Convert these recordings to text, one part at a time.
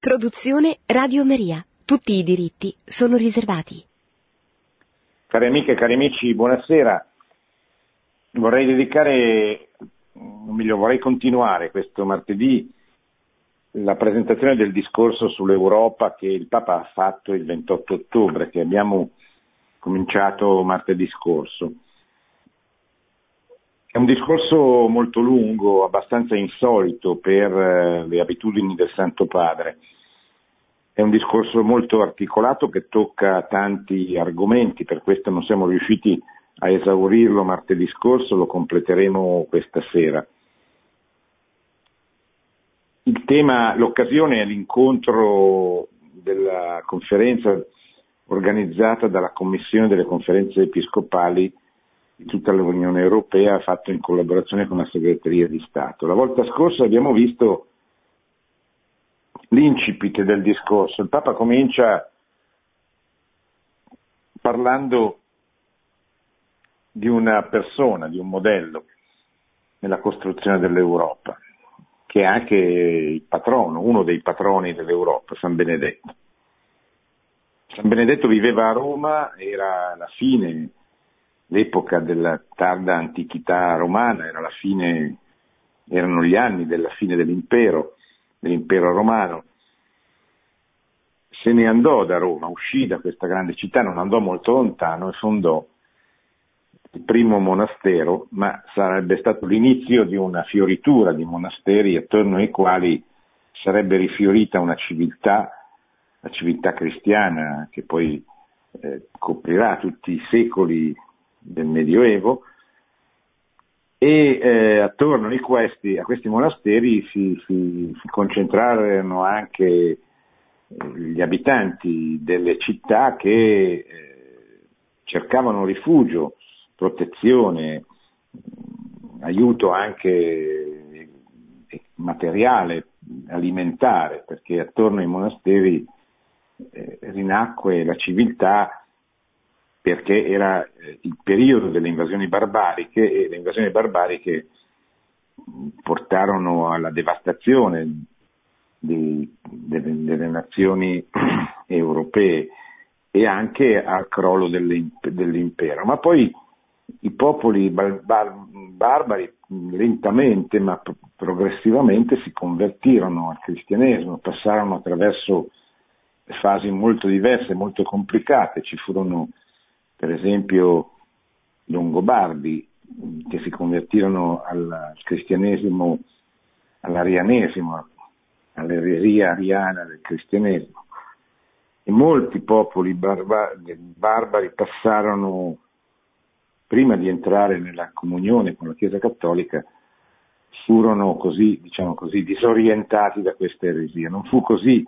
Produzione Radio Maria. Tutti i diritti sono riservati. Cari amiche e cari amici, buonasera. Vorrei dedicare, o meglio, vorrei continuare questo martedì la presentazione del discorso sull'Europa che il Papa ha fatto il 28 ottobre, che abbiamo cominciato martedì scorso. È un discorso molto lungo, abbastanza insolito per eh, le abitudini del Santo Padre. È un discorso molto articolato che tocca tanti argomenti, per questo non siamo riusciti a esaurirlo martedì scorso, lo completeremo questa sera. Il tema, l'occasione è l'incontro della conferenza organizzata dalla Commissione delle conferenze episcopali tutta l'Unione Europea fatto in collaborazione con la segreteria di Stato. La volta scorsa abbiamo visto l'incipit del discorso. Il Papa comincia parlando di una persona, di un modello nella costruzione dell'Europa, che è anche il patrono, uno dei patroni dell'Europa, San Benedetto. San Benedetto viveva a Roma, era la fine l'epoca della tarda antichità romana, era fine, erano gli anni della fine dell'impero, dell'impero romano. Se ne andò da Roma, uscì da questa grande città, non andò molto lontano e fondò il primo monastero, ma sarebbe stato l'inizio di una fioritura di monasteri attorno ai quali sarebbe rifiorita una civiltà, la civiltà cristiana che poi eh, coprirà tutti i secoli del Medioevo e eh, attorno a questi, a questi monasteri si, si, si, concentrarono anche eh, gli abitanti delle città che eh, cercavano rifugio, protezione, aiuto anche materiale, alimentare, perché attorno ai monasteri eh, rinacque la civiltà perché era eh, il periodo delle invasioni barbariche e le invasioni barbariche portarono alla devastazione di, delle, delle, nazioni europee e anche al crollo dell'impero. Ma poi i popoli bar, bar, barbari lentamente ma progressivamente si convertirono al cristianesimo, passarono attraverso fasi molto diverse, molto complicate, ci furono per esempio Longobardi, che si convertirono al cristianesimo, all'arianesimo, all'eresia ariana del cristianesimo. E molti popoli barbari, barbari passarono, prima di entrare nella comunione con la Chiesa Cattolica, furono così, diciamo così, disorientati da questa eresia. Non fu così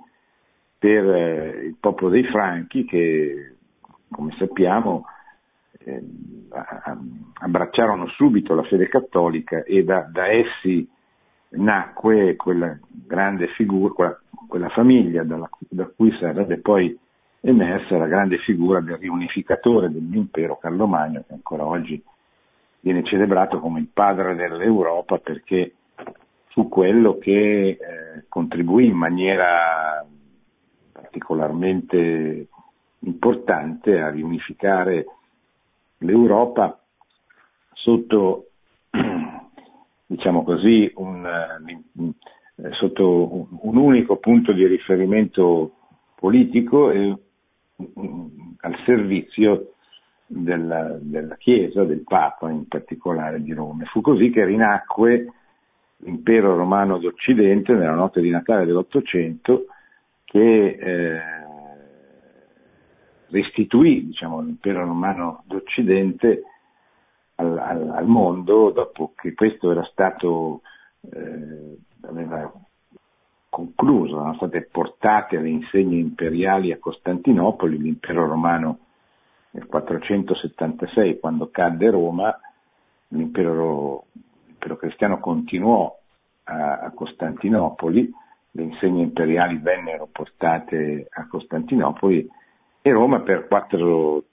per eh, il popolo dei Franchi che come sappiamo, eh, abbracciarono subito la fede cattolica e da, da essi nacque quella grande figura, quella, quella famiglia dalla, da cui sarebbe poi emersa la grande figura del riunificatore dell'impero Carlo Magno, che ancora oggi viene celebrato come il padre dell'Europa perché fu quello che eh, contribuì in maniera particolarmente importante a riunificare l'Europa sotto, diciamo così, un, eh, sotto un unico punto di riferimento politico e al servizio della, della, Chiesa, del Papa in particolare di Roma. Fu così che rinacque l'impero romano d'Occidente nella notte di Natale dell'Ottocento che eh, restituì diciamo, l'impero romano d'Occidente al, al, al, mondo dopo che questo era stato eh, aveva concluso, erano state portate le insegne imperiali a Costantinopoli, l'impero romano nel 476 quando cadde Roma, l'impero, l'impero cristiano continuò a, a Costantinopoli, le insegne imperiali vennero portate a Costantinopoli e Roma per quattro,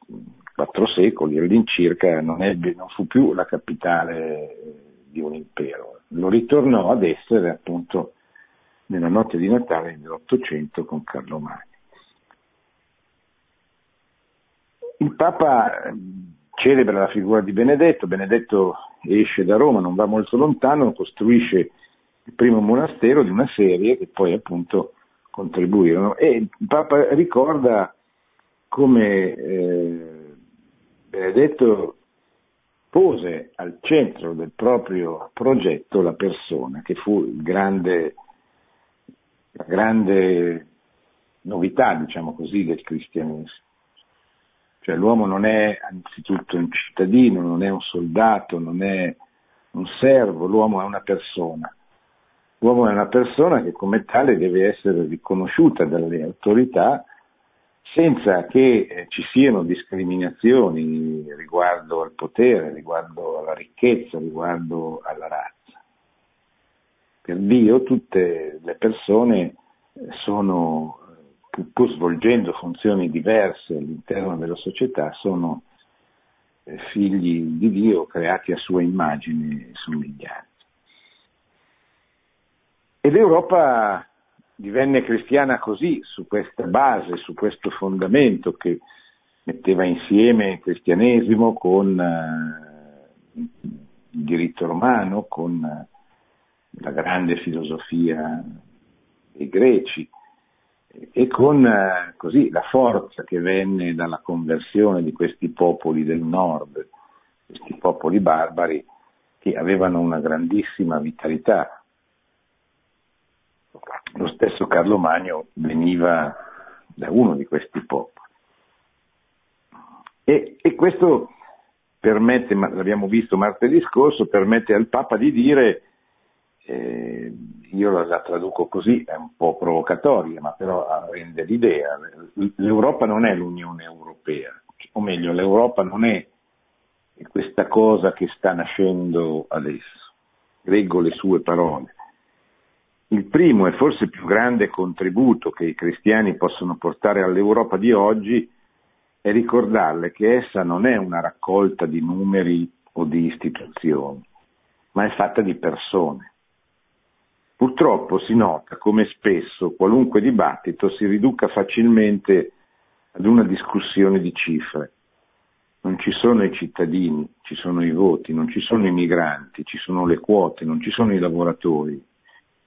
quattro secoli all'incirca non, ebbe, non fu più la capitale di un impero, lo ritornò ad essere appunto nella notte di Natale dell'Ottocento con Carlo Magno. Il Papa celebra la figura di Benedetto, Benedetto esce da Roma, non va molto lontano, costruisce il primo monastero di una serie che poi appunto contribuirono e il Papa ricorda come eh, Benedetto pose al centro del proprio progetto la persona, che fu grande, la grande novità, diciamo così, del cristianesimo. Cioè l'uomo non è anzitutto un cittadino, non è un soldato, non è un servo, l'uomo è una persona. L'uomo è una persona che come tale deve essere riconosciuta dalle autorità senza che eh, ci siano discriminazioni riguardo al potere, riguardo alla ricchezza, riguardo alla razza. Per Dio tutte le persone eh, sono pur svolgendo funzioni diverse all'interno della società, sono eh, figli di Dio creati a sua immagine e somiglianza. E l'Europa divenne cristiana così, su questa base, su questo fondamento che metteva insieme il cristianesimo con uh, il diritto romano, con uh, la grande filosofia dei greci, e con eh, così la forza che venne dalla conversione di questi popoli del nord, questi popoli barbari che avevano una grandissima vitalità. Lo stesso Carlo Magno veniva da uno di questi popoli. E, e questo permette, l'abbiamo visto martedì scorso, permette al Papa di dire eh, io la, la, traduco così, è un po' provocatoria, ma però rende l'idea. L'Europa non è l'Unione Europea, o meglio, l'Europa non è questa cosa che sta nascendo adesso. Leggo le sue parole. Il primo e forse più grande contributo che i cristiani possono portare all'Europa di oggi è ricordarle che essa non è una raccolta di numeri o di istituzioni, ma è fatta di persone Purtroppo si nota come spesso qualunque dibattito si riduca facilmente ad una discussione di cifre. Non ci sono i cittadini, ci sono i voti, non ci sono i migranti, ci sono le quote, non ci sono i lavoratori,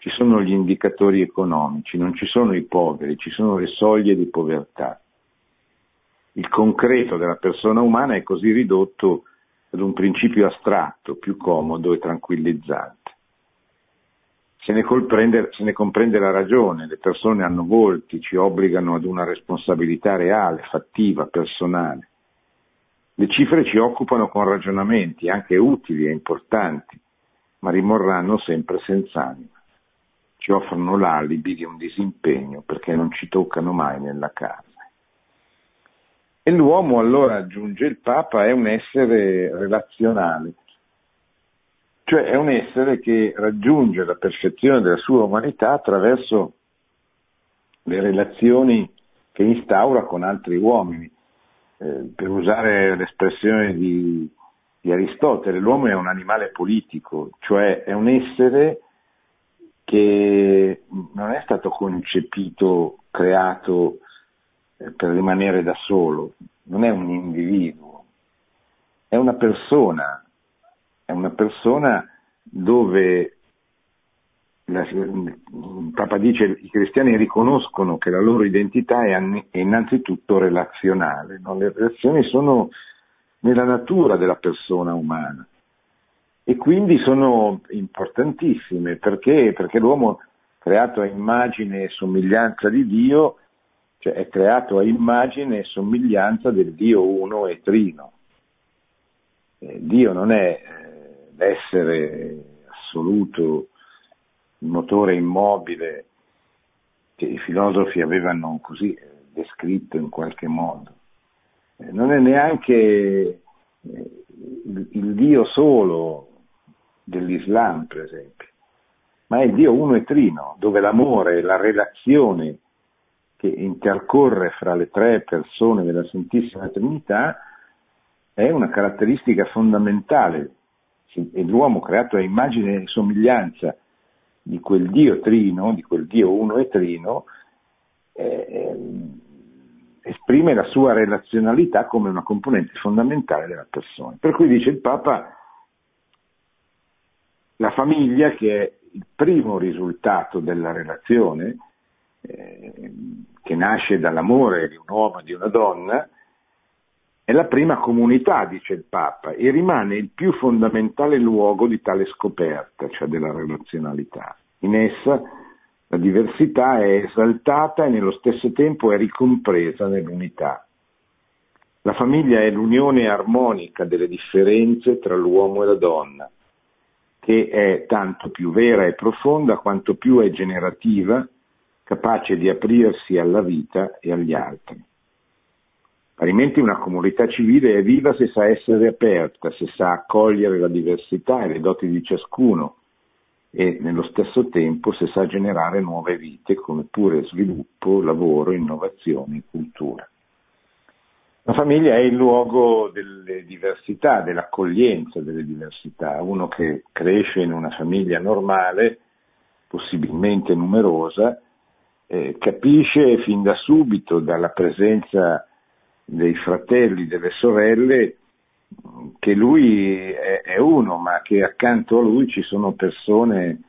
ci sono gli indicatori economici, non ci sono i poveri, ci sono le soglie di povertà. Il concreto della persona umana è così ridotto ad un principio astratto, più comodo e tranquillizzante. Se ne, se ne, comprende la ragione, le persone hanno volti, ci obbligano ad una responsabilità reale, fattiva, personale. Le cifre ci occupano con ragionamenti, anche utili e importanti, ma rimarranno sempre senza anima. Ci offrono l'alibi di un disimpegno perché non ci toccano mai nella casa. E l'uomo, allora aggiunge il Papa, è un essere relazionale, cioè è un essere che raggiunge la perfezione della sua umanità attraverso le relazioni che instaura con altri uomini. Eh, per usare l'espressione di, di Aristotele, l'uomo è un animale politico, cioè è un essere che non è stato concepito, creato eh, per rimanere da solo, non è un individuo, è una persona, è una persona dove la, il Papa dice che i cristiani riconoscono che la loro identità è, è innanzitutto relazionale, no? le relazioni sono nella natura della persona umana e quindi sono importantissime perché, perché l'uomo creato a immagine e somiglianza di Dio, cioè è creato a immagine e somiglianza del Dio uno e trino. Eh, Dio non è eh, l'essere assoluto, il motore immobile che i filosofi avevano così eh, descritto in qualche modo. Eh, non è neanche eh, il Dio solo dell'Islam, per esempio, ma è il Dio uno e trino, dove l'amore, la relazione che intercorre fra le tre persone della Santissima Trinità è una caratteristica fondamentale e l'uomo creato a immagine e somiglianza di quel Dio trino, di quel Dio uno e trino, eh, esprime la sua relazionalità come una componente fondamentale della persona. Per cui dice il Papa, la famiglia che è il primo risultato della relazione, eh, che nasce dall'amore di un uomo e di una donna, è la prima comunità, dice il Papa, e rimane il più fondamentale luogo di tale scoperta, cioè della relazionalità. In essa la diversità è esaltata e nello stesso tempo è ricompresa nell'unità. La famiglia è l'unione armonica delle differenze tra l'uomo e la donna, che è tanto più vera e profonda quanto più è generativa, capace di aprirsi alla vita e agli altri. Parimenti una comunità civile è viva se sa essere aperta, se sa accogliere la diversità e le doti di ciascuno e nello stesso tempo se sa generare nuove vite come pure sviluppo, lavoro, innovazione e cultura. La famiglia è il luogo delle diversità, dell'accoglienza delle diversità. Uno che cresce in una famiglia normale, possibilmente numerosa, eh, capisce fin da subito dalla presenza dei fratelli, delle sorelle, che lui è, è uno, ma che accanto a lui ci sono persone,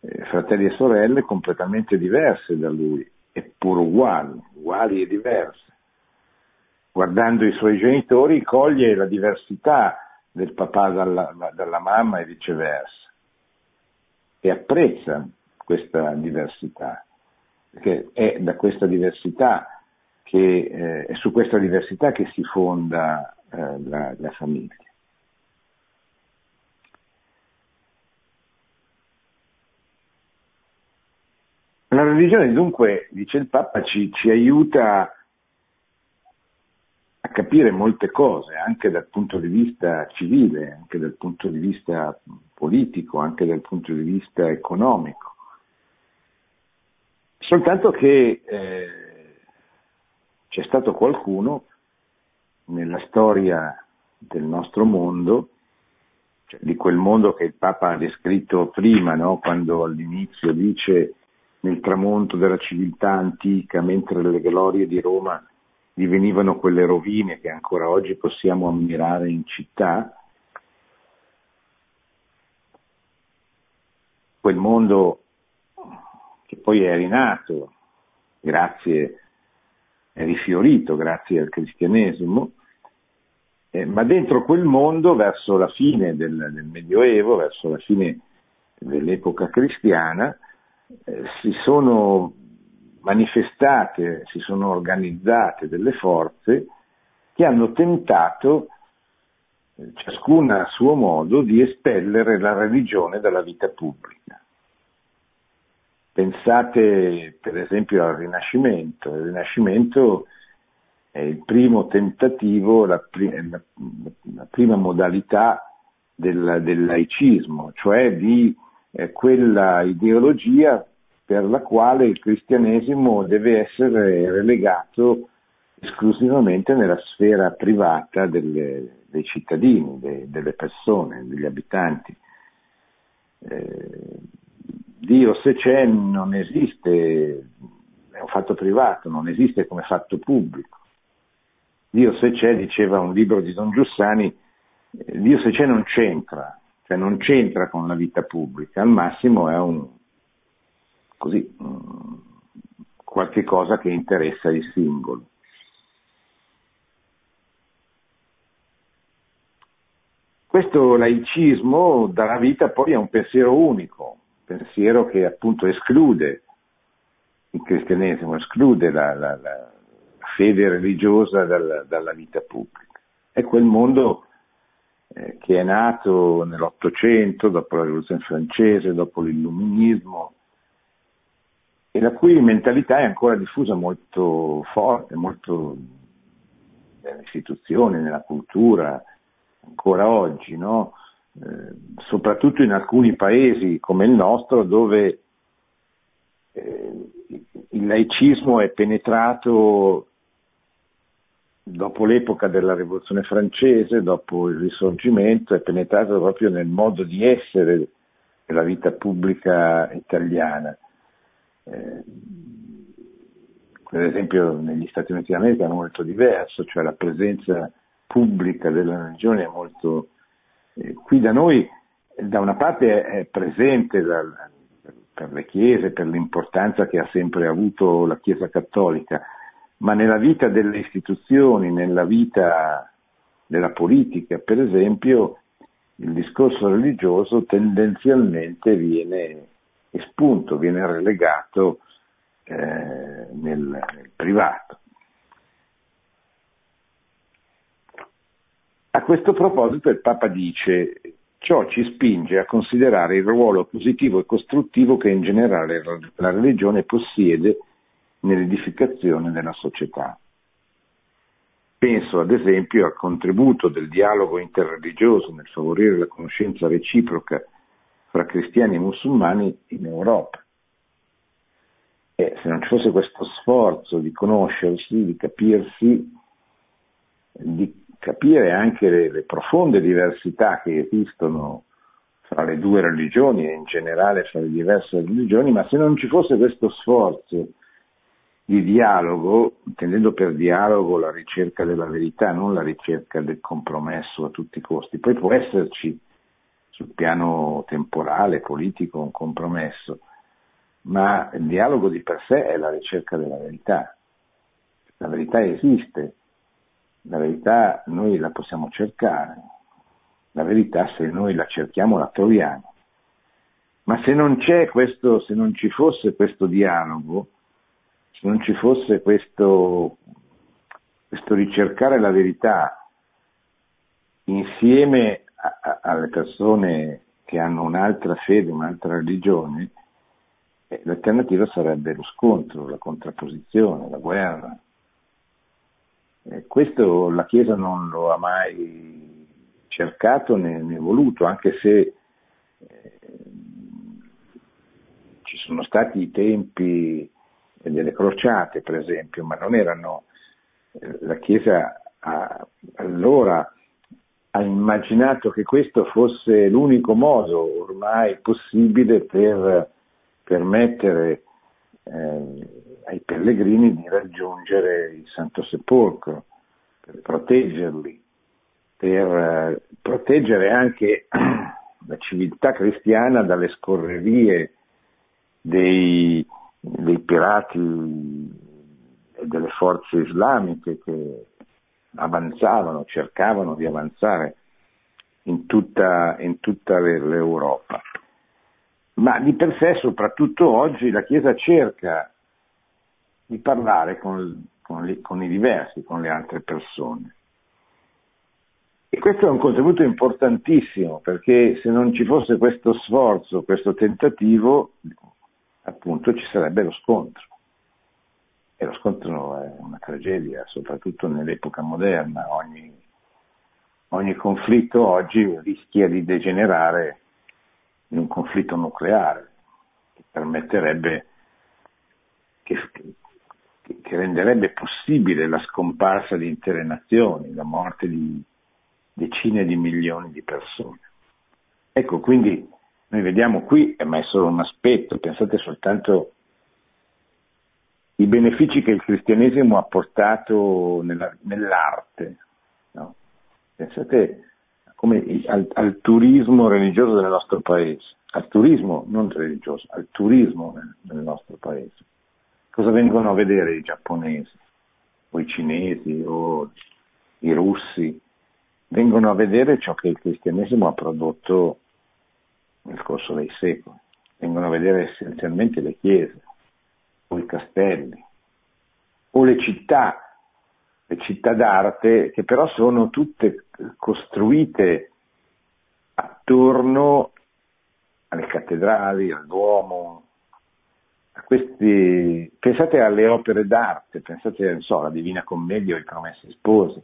eh, fratelli e sorelle, completamente diverse da lui, eppure uguali, uguali e diverse. Guardando i suoi genitori coglie la diversità del papà dalla, dalla mamma e viceversa e apprezza questa diversità, perché è da questa diversità che eh, è su questa diversità che si fonda eh, la, la, famiglia. La religione dunque, dice il Papa, ci, ci aiuta capire molte cose, anche dal punto di vista civile, anche dal punto di vista politico, anche dal punto di vista economico. Soltanto che eh, c'è stato qualcuno nella storia del nostro mondo, cioè di quel mondo che il Papa ha descritto prima, no? quando all'inizio dice nel tramonto della civiltà antica, mentre le glorie di Roma divenivano quelle rovine che ancora oggi possiamo ammirare in città, quel mondo che poi è rinato grazie è rifiorito grazie al cristianesimo, eh, ma dentro quel mondo, verso la fine del, del Medioevo, verso la fine dell'epoca cristiana, eh, si sono manifestate, si sono organizzate delle forze che hanno tentato, eh, ciascuna a suo modo, di espellere la religione dalla vita pubblica. Pensate per esempio al Rinascimento. Il Rinascimento è il primo tentativo, la, la, la prima modalità del, del, laicismo, cioè di eh, quella ideologia per la quale il cristianesimo deve essere relegato esclusivamente nella sfera privata delle, dei cittadini, de, delle persone, degli abitanti. Eh, Dio se c'è non esiste, è un fatto privato, non esiste come fatto pubblico. Dio se c'è, diceva un libro di Don Giussani, eh, Dio se c'è non c'entra, cioè non c'entra con la vita pubblica, al massimo è un, così, qualche cosa che interessa il singolo. Questo laicismo dà vita poi a un pensiero unico, pensiero che appunto esclude il cristianesimo, esclude la, la, la fede religiosa dalla, dalla, vita pubblica. È quel mondo eh, che è nato nell'Ottocento, dopo la rivoluzione francese, dopo l'illuminismo, e la cui mentalità è ancora diffusa molto forte, molto nelle istituzioni, nella cultura, ancora oggi, no? Eh, soprattutto in alcuni paesi come il nostro dove eh, il laicismo è penetrato dopo l'epoca della rivoluzione francese, dopo il risorgimento, è penetrato proprio nel modo di essere della vita pubblica italiana. Eh, per esempio negli Stati Uniti d'America è molto diverso, cioè la presenza pubblica della religione è molto... Eh, qui da noi da una parte è presente dal, per le chiese, per l'importanza che ha sempre avuto la Chiesa cattolica, ma nella vita delle istituzioni, nella vita della politica, per esempio, il discorso religioso tendenzialmente viene espunto, viene relegato eh, nel, nel privato. A questo proposito il Papa dice ciò ci spinge a considerare il ruolo positivo e costruttivo che in generale la religione possiede nell'edificazione della società. Penso ad esempio al contributo del dialogo interreligioso nel favorire la conoscenza reciproca fra cristiani e musulmani in Europa. E se non ci fosse questo sforzo di conoscersi, di capirsi, di capire anche le, le profonde diversità che esistono fra le due religioni e in generale fra le diverse religioni, ma se non ci fosse questo sforzo di dialogo, intendendo per dialogo la ricerca della verità, non la ricerca del compromesso a tutti i costi. Poi può esserci sul piano temporale, politico, un compromesso, ma il dialogo di per sé è la ricerca della verità. La verità esiste, la verità noi la possiamo cercare, la verità se noi la cerchiamo la troviamo. Ma se non c'è questo, se non ci fosse questo dialogo, se non ci fosse questo, questo ricercare la verità insieme alle persone che hanno un'altra fede, un'altra religione, eh, l'alternativa sarebbe lo scontro, la contrapposizione, la guerra. Eh, questo la Chiesa non lo ha mai cercato né, né voluto, anche se eh, ci sono stati i tempi delle crociate, per esempio, ma non erano, la Chiesa allora ha immaginato che questo fosse l'unico modo ormai possibile per permettere eh, ai pellegrini di raggiungere il Santo Sepolcro, per proteggerli, per eh, proteggere anche la civiltà cristiana dalle scorrerie dei, dei pirati e delle forze islamiche che avanzavano, cercavano di avanzare in tutta, in tutta l'Europa. Ma di per sé, soprattutto oggi, la Chiesa cerca di parlare con, con, li, con i diversi, con le altre persone. E questo è un contributo importantissimo perché se non ci fosse questo sforzo, questo tentativo, appunto ci sarebbe lo scontro. E lo scontro è una tragedia, soprattutto nell'epoca moderna. Ogni, ogni conflitto oggi rischia di degenerare in un conflitto nucleare che permetterebbe, che, che renderebbe possibile la scomparsa di intere nazioni, la morte di decine di milioni di persone. Ecco, quindi noi vediamo qui, ma è solo un aspetto, pensate soltanto i benefici che il cristianesimo ha portato nella, nell'arte. No? Pensate come al, al, turismo religioso del nostro paese, al turismo non religioso, al turismo nel, nostro paese. Cosa vengono a vedere i giapponesi, o i cinesi, o i russi? Vengono a vedere ciò che il cristianesimo ha prodotto nel corso dei secoli. Vengono a vedere essenzialmente le chiese, o i castelli, o le città le città d'arte che però sono tutte costruite attorno alle cattedrali, al Duomo, a questi, pensate alle opere d'arte, pensate so, alla Divina Commedia o ai Promessi Sposi,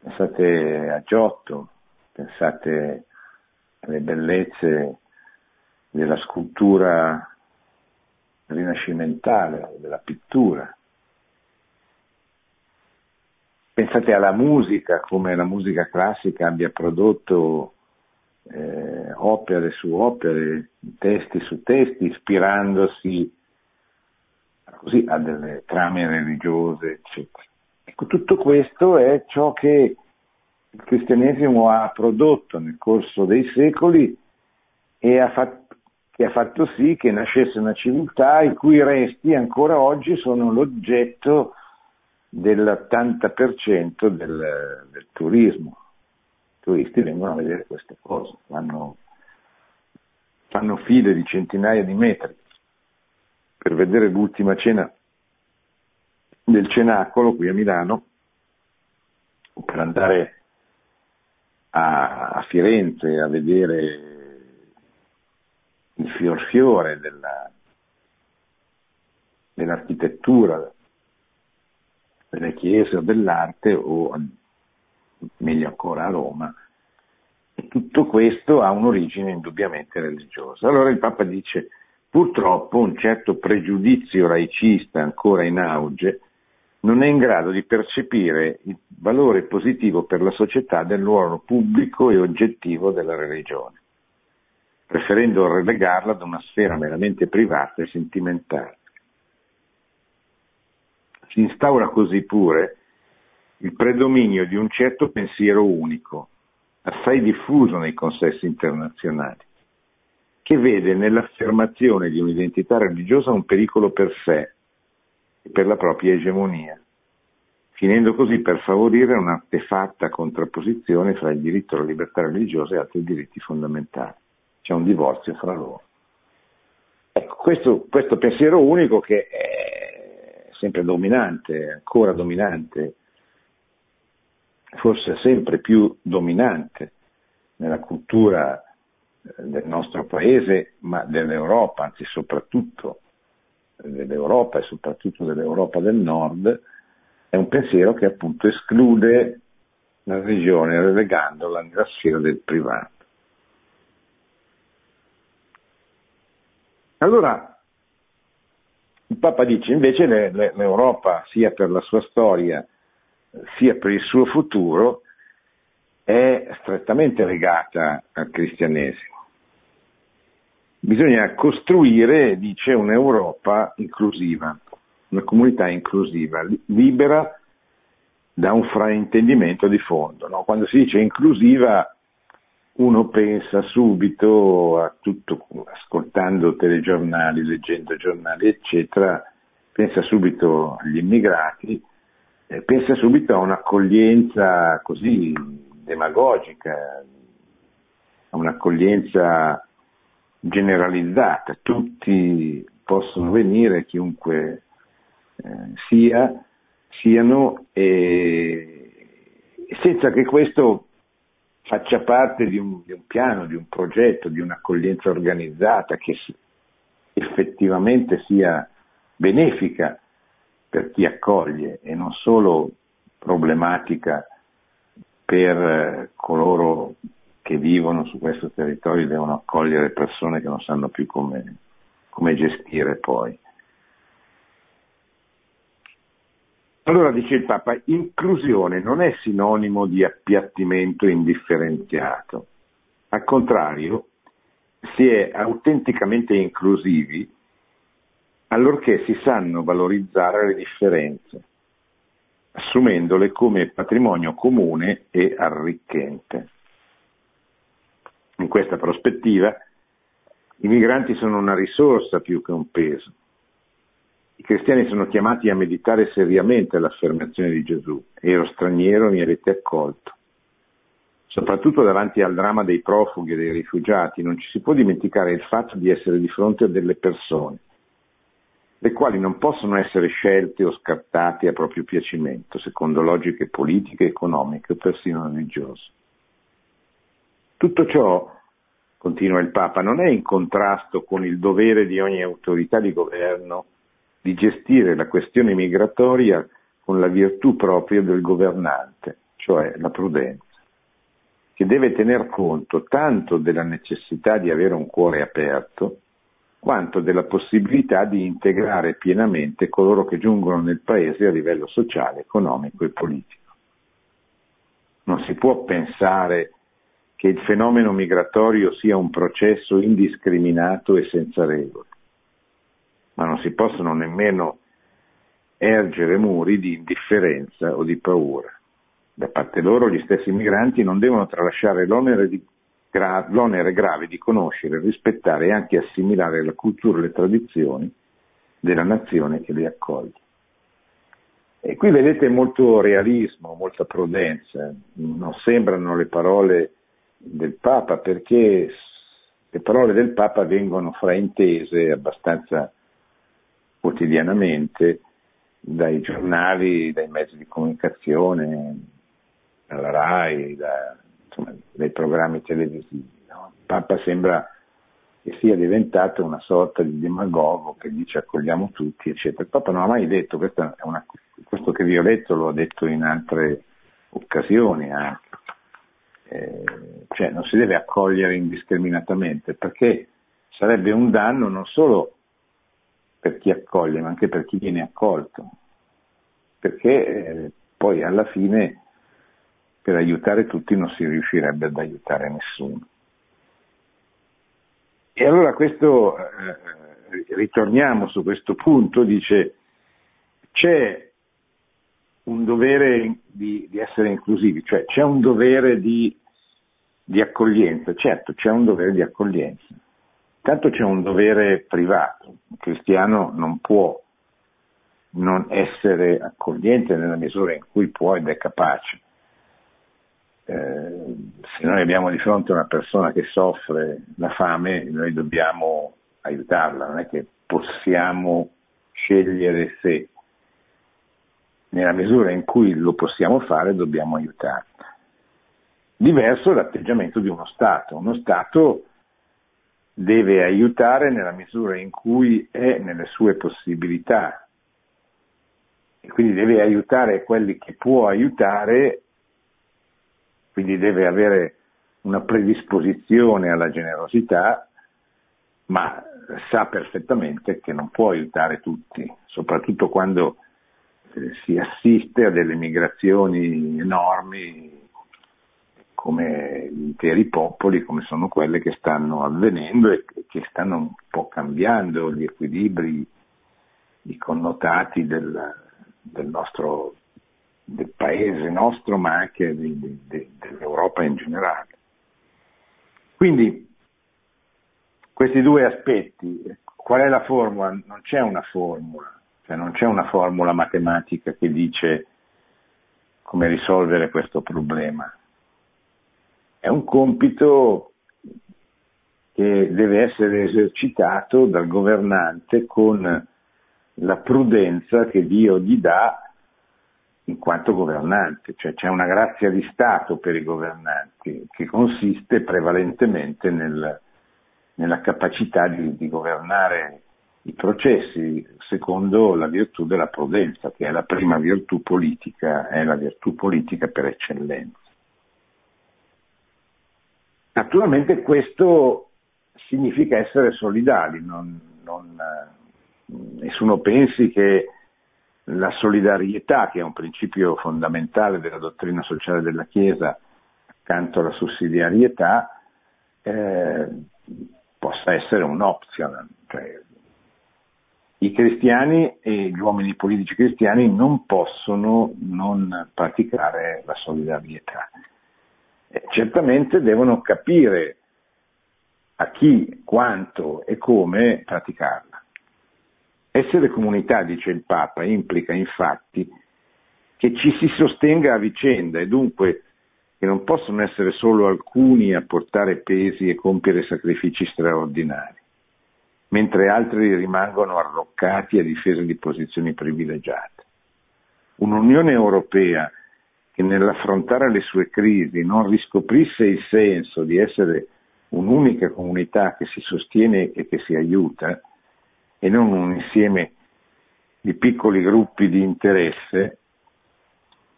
pensate a Giotto, pensate alle bellezze della scultura rinascimentale, della pittura. Pensate alla musica, come la musica classica abbia prodotto eh, opere su opere, testi su testi, ispirandosi così, a delle trame religiose, eccetera. Ecco, tutto questo è ciò che il cristianesimo ha prodotto nel corso dei secoli e ha fatto, che ha fatto sì che nascesse una civiltà i cui resti ancora oggi sono l'oggetto dell'80% del, del turismo. I turisti vengono a vedere queste cose, fanno, fanno file di centinaia di metri per vedere l'ultima cena del Cenacolo qui a Milano, o per andare a, a Firenze a vedere il fior fiore della, dell'architettura, delle chiese o dell'arte, o meglio ancora a Roma, e tutto questo ha un'origine indubbiamente religiosa. Allora il Papa dice, purtroppo un certo pregiudizio laicista ancora in auge non è in grado di percepire il valore positivo per la società del ruolo pubblico e oggettivo della religione, preferendo relegarla ad una sfera meramente privata e sentimentale. Si instaura così pure il predominio di un certo pensiero unico, assai diffuso nei consessi internazionali, che vede nell'affermazione di un'identità religiosa un pericolo per sé e per la propria egemonia, finendo così per favorire un'artefatta contrapposizione fra il diritto alla libertà religiosa e altri diritti fondamentali. C'è un divorzio fra loro. Ecco, questo, questo pensiero unico che è sempre dominante, ancora dominante, forse sempre più dominante nella cultura eh, del nostro paese, ma dell'Europa, anzi soprattutto dell'Europa e soprattutto dell'Europa del Nord, è un pensiero che appunto esclude la religione relegandola nella sfera del privato. Allora, il Papa dice invece l'Europa, sia per la sua storia, sia per il suo futuro, è strettamente legata al cristianesimo. Bisogna costruire, dice, un'Europa inclusiva, una comunità inclusiva, libera da un fraintendimento di fondo. No? Quando si dice inclusiva uno pensa subito a tutto, ascoltando telegiornali, leggendo giornali, eccetera, pensa subito agli immigrati, eh, pensa subito a un'accoglienza così demagogica, a un'accoglienza generalizzata, tutti possono venire, chiunque eh, sia, siano, e, senza che questo faccia parte di un, di un, piano, di un progetto, di un'accoglienza organizzata che effettivamente sia benefica per chi accoglie e non solo problematica per eh, coloro che vivono su questo territorio devono accogliere persone che non sanno più come, come gestire poi. Allora dice il Papa, inclusione non è sinonimo di appiattimento indifferenziato, al contrario, si è autenticamente inclusivi allorché si sanno valorizzare le differenze, assumendole come patrimonio comune e arricchente. In questa prospettiva i migranti sono una risorsa più che un peso. I cristiani sono chiamati a meditare seriamente l'affermazione di Gesù, ero straniero mi avete accolto. Soprattutto davanti al dramma dei profughi e dei rifugiati non ci si può dimenticare il fatto di essere di fronte a delle persone, le quali non possono essere scelte o scartate a proprio piacimento, secondo logiche politiche, economiche o persino religiose. Tutto ciò, continua il Papa, non è in contrasto con il dovere di ogni autorità di governo di gestire la questione migratoria con la virtù propria del governante, cioè la prudenza, che deve tener conto tanto della necessità di avere un cuore aperto, quanto della possibilità di integrare pienamente coloro che giungono nel Paese a livello sociale, economico e politico. Non si può pensare che il fenomeno migratorio sia un processo indiscriminato e senza regole, ma non si possono nemmeno ergere muri di indifferenza o di paura. Da parte loro gli stessi migranti non devono tralasciare l'onere, di, gra, l'onere grave di conoscere, rispettare e anche assimilare la cultura e le tradizioni della nazione che li accoglie. E qui vedete molto realismo, molta prudenza, non sembrano le parole del Papa perché le parole del Papa vengono fraintese abbastanza quotidianamente dai giornali, dai mezzi di comunicazione, dalla RAI, da, insomma, dai programmi televisivi. No? Il Papa sembra che sia diventato una sorta di demagogo che dice accogliamo tutti, eccetera. Il Papa non ha mai detto, una, questo che vi ho letto lo ha detto in altre occasioni anche, eh, cioè non si deve accogliere indiscriminatamente perché sarebbe un danno non solo per chi accoglie ma anche per chi viene accolto, perché eh, poi alla fine per aiutare tutti non si riuscirebbe ad aiutare nessuno. E allora questo, eh, ritorniamo su questo punto, dice c'è un dovere di, di essere inclusivi, cioè c'è un dovere di di accoglienza, certo c'è un dovere di accoglienza, tanto c'è un dovere privato, il cristiano non può non essere accogliente nella misura in cui può ed è capace. Eh, se noi abbiamo di fronte una persona che soffre la fame, noi dobbiamo aiutarla, non è che possiamo scegliere se. Nella misura in cui lo possiamo fare dobbiamo aiutarla. Diverso l'atteggiamento di uno Stato. Uno Stato deve aiutare nella misura in cui è nelle sue possibilità. E quindi deve aiutare quelli che può aiutare, quindi deve avere una predisposizione alla generosità, ma sa perfettamente che non può aiutare tutti, soprattutto quando eh, si assiste a delle migrazioni enormi come interi popoli, come sono quelle che stanno avvenendo e che stanno un po' cambiando gli equilibri, i connotati del, del nostro del paese nostro, ma anche di, di, di, dell'Europa in generale. Quindi questi due aspetti, qual è la formula? Non c'è una formula, cioè non c'è una formula matematica che dice come risolvere questo problema è un compito che deve essere esercitato dal governante con la prudenza che Dio gli dà in quanto governante, cioè c'è una grazia di Stato per i governanti che consiste prevalentemente nel, nella capacità di, di, governare i processi secondo la virtù della prudenza, che è la prima virtù politica, è la virtù politica per eccellenza. Naturalmente questo significa essere solidali, non, non, eh, nessuno pensi che la solidarietà, che è un principio fondamentale della dottrina sociale della Chiesa, accanto alla sussidiarietà, eh, possa essere un optional. Cioè, I cristiani e gli uomini politici cristiani non possono non praticare la solidarietà certamente devono capire a chi, quanto e come praticarla. Essere comunità, dice il Papa, implica infatti che ci si sostenga a vicenda e dunque che non possono essere solo alcuni a portare pesi e compiere sacrifici straordinari, mentre altri rimangono arroccati a difesa di posizioni privilegiate. Un'Unione Europea che nell'affrontare le sue crisi non riscoprisse il senso di essere un'unica comunità che si sostiene e che si aiuta e non un insieme di piccoli gruppi di interesse,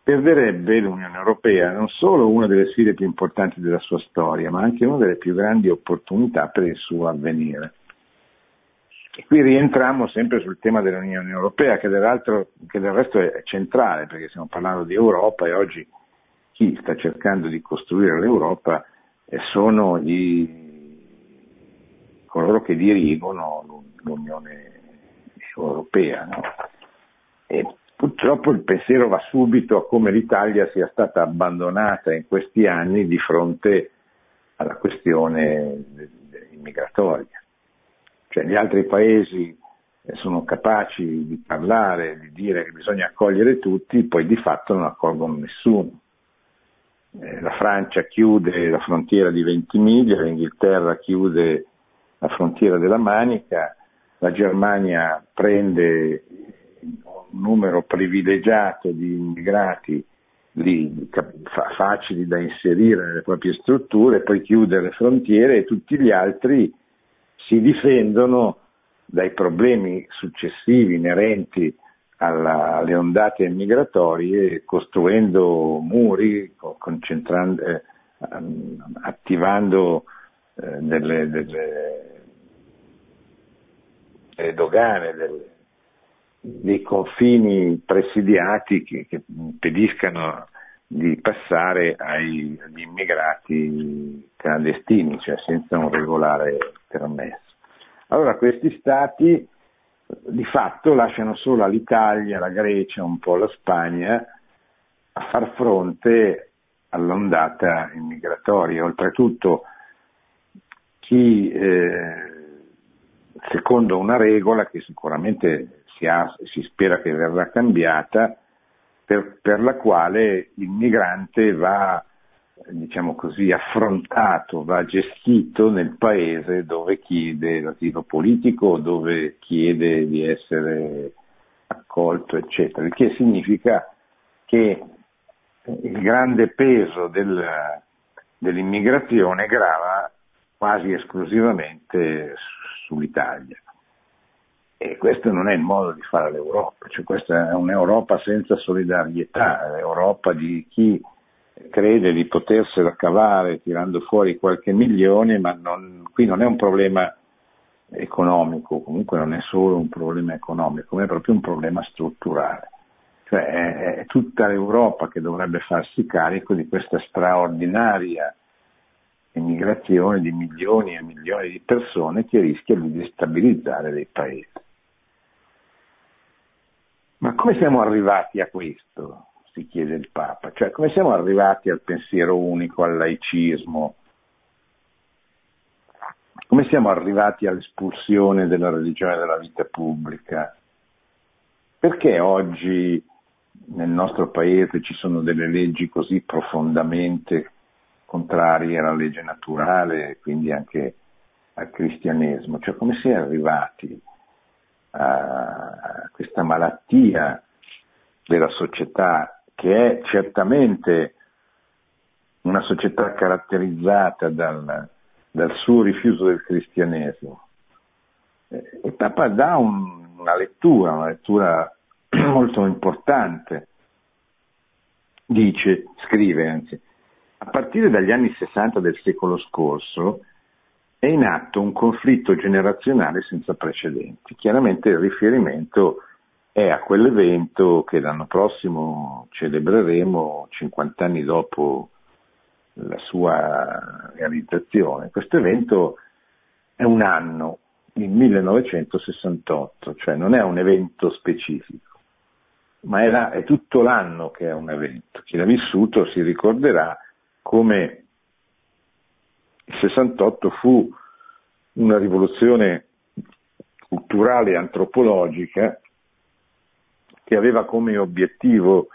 perderebbe l'Unione Europea non solo una delle sfide più importanti della sua storia, ma anche una delle più grandi opportunità per il suo avvenire. E qui rientriamo sempre sul tema dell'Unione Europea, che, che del resto è centrale, perché stiamo parlando di Europa e oggi chi sta cercando di costruire l'Europa sono i, coloro che dirigono l'Unione Europea. No? Purtroppo il pensiero va subito a come l'Italia sia stata abbandonata in questi anni di fronte alla questione immigratoria. Cioè gli altri paesi sono capaci di parlare, di dire che bisogna accogliere tutti, poi di fatto non accolgono nessuno. Eh, la Francia chiude la frontiera di Ventimiglia, l'Inghilterra chiude la frontiera della Manica, la Germania prende un numero privilegiato di immigrati lì, facili da inserire nelle proprie strutture, poi chiude le frontiere e tutti gli altri si difendono dai problemi successivi inerenti alla, alle ondate migratorie costruendo muri, eh, attivando eh, delle, delle, delle, dogane, delle, dei confini presidiati che, che, impediscano di passare ai, agli immigrati clandestini, cioè senza un regolare permesso. Allora questi stati di fatto lasciano solo l'Italia, la Grecia, un po' la Spagna a far fronte all'ondata immigratoria. Oltretutto chi, eh, secondo una regola che sicuramente si, ha, si, spera che verrà cambiata, per, per la quale il migrante va diciamo così, affrontato, va gestito nel paese dove chiede l'asilo politico, dove chiede di essere accolto, eccetera, il che significa che il grande peso del, dell'immigrazione grava quasi esclusivamente sull'Italia. E questo non è il modo di fare l'Europa, cioè questa è un'Europa senza solidarietà, l'Europa di chi crede di potersela cavare tirando fuori qualche milione, ma non, qui non è un problema economico, comunque non è solo un problema economico, ma è proprio un problema strutturale. Cioè è, è tutta l'Europa che dovrebbe farsi carico di questa straordinaria immigrazione di milioni e milioni di persone che rischia di destabilizzare dei paesi. Ma come siamo arrivati a questo? si chiede il Papa. Cioè, come siamo arrivati al pensiero unico, al laicismo? Come siamo arrivati all'espulsione della religione dalla vita pubblica? Perché oggi nel nostro paese ci sono delle leggi così profondamente contrarie alla legge naturale, quindi anche al cristianesimo? Cioè, come si è arrivati a questa malattia della società che è certamente una società caratterizzata dal, dal suo rifiuto del cristianesimo. E il Papa dà un, una lettura, una lettura molto importante. Dice, scrive anzi, a partire dagli anni 60 del secolo scorso è in atto un conflitto generazionale senza precedenti. Chiaramente il riferimento è a quell'evento che l'anno prossimo celebreremo 50 anni dopo la sua realizzazione. Questo evento è un anno, il 1968, cioè non è un evento specifico, ma è, la, è tutto l'anno che è un evento. Chi l'ha vissuto si ricorderà come il 68 fu una rivoluzione culturale e antropologica che aveva come obiettivo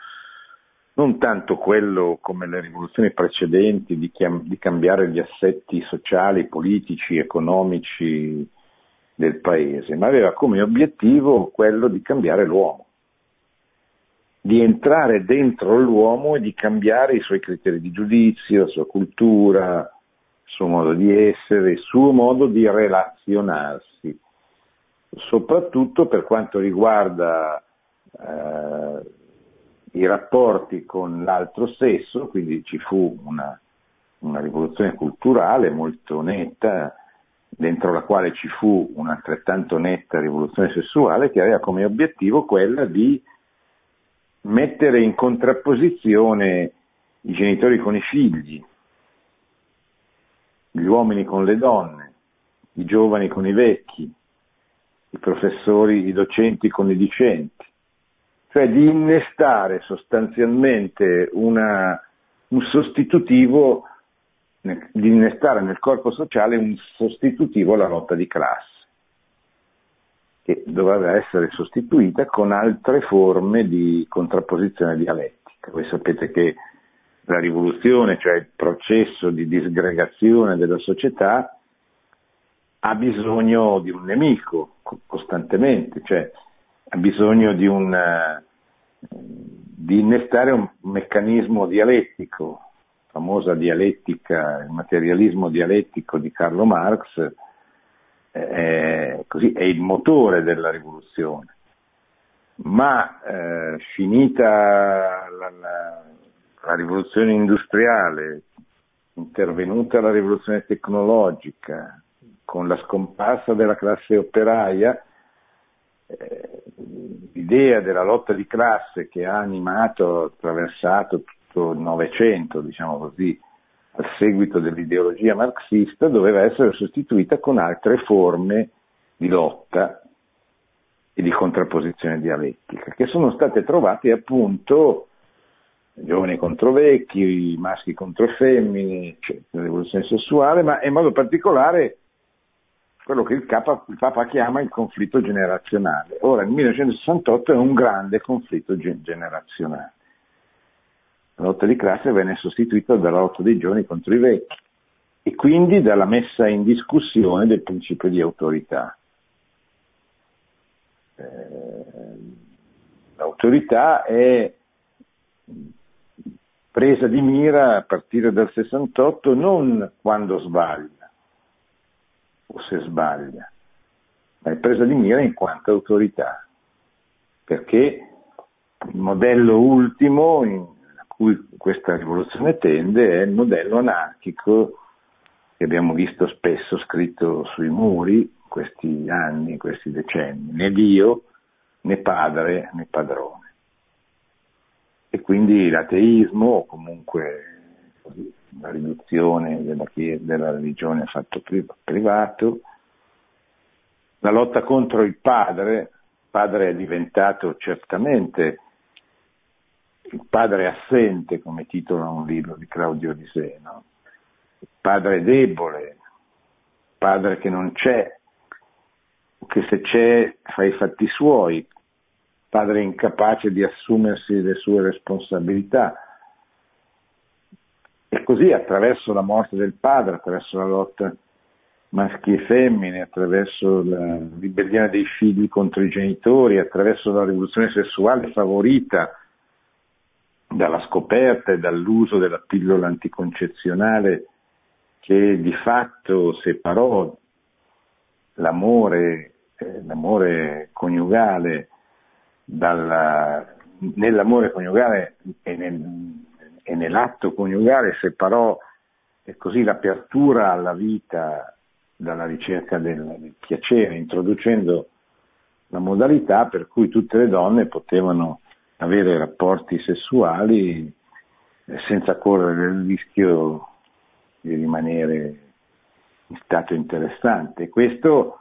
non tanto quello come le rivoluzioni precedenti di, chiam- di cambiare gli assetti sociali, politici, economici del paese, ma aveva come obiettivo quello di cambiare l'uomo, di entrare dentro l'uomo e di cambiare i suoi criteri di giudizio, la sua cultura, suo modo di essere, il suo modo di relazionarsi, soprattutto per quanto riguarda eh, i rapporti con l'altro sesso, quindi ci fu una, una rivoluzione culturale molto netta, dentro la quale ci fu un'altrettanto netta rivoluzione sessuale che aveva come obiettivo quella di mettere in contrapposizione i genitori con i figli, gli uomini con le donne, i giovani con i vecchi, i professori, i docenti con i discenti, cioè di innestare sostanzialmente una, un sostitutivo, di innestare nel corpo sociale un sostitutivo alla lotta di classe che doveva essere sostituita con altre forme di contrapposizione dialettica. Voi sapete che la rivoluzione, cioè il processo di disgregazione della società, ha bisogno di un nemico costantemente, cioè ha bisogno di, un, di innestare un meccanismo dialettico, la famosa dialettica, il materialismo dialettico di Carlo Marx, è, così, è il motore della rivoluzione. Ma eh, finita la, la, la rivoluzione industriale, intervenuta la rivoluzione tecnologica, con la scomparsa della classe operaia, eh, l'idea della lotta di classe che ha animato, attraversato tutto il Novecento, diciamo così, a seguito dell'ideologia marxista, doveva essere sostituita con altre forme di lotta e di contrapposizione dialettica, che sono state trovate appunto giovani contro vecchi, maschi contro femmine, cioè, la rivoluzione sessuale, ma in modo particolare quello che il, Papa, il Papa chiama il conflitto generazionale. Ora, il 1968 è un grande conflitto generazionale. La lotta di classe venne sostituita dalla lotta dei giovani contro i vecchi e quindi dalla messa in discussione del principio di autorità. Eh, l'autorità è presa di mira a partire dal 68 non quando sbaglia o se sbaglia, ma è presa di mira in quanto autorità, perché il modello ultimo in cui questa rivoluzione tende è il modello anarchico che abbiamo visto spesso scritto sui muri in questi anni, in questi decenni, né Dio né padre né padrone. E quindi l'ateismo, o comunque la riduzione della, della religione a fatto privato, la lotta contro il padre, il padre è diventato certamente il padre assente, come titola un libro di Claudio Riseno, il padre debole, il padre che non c'è, che se c'è fa i fatti suoi, padre incapace di assumersi le sue responsabilità. E così attraverso la morte del padre, attraverso la lotta maschi e femmine, attraverso la ribellione dei figli contro i genitori, attraverso la rivoluzione sessuale favorita dalla scoperta e dall'uso della pillola anticoncezionale che di fatto separò l'amore, eh, l'amore coniugale dalla, nell'amore coniugale e, nel, e, nell'atto coniugale separò così l'apertura alla vita dalla ricerca del, del piacere, introducendo la modalità per cui tutte le donne potevano avere rapporti sessuali senza correre il rischio di rimanere in stato interessante. Questo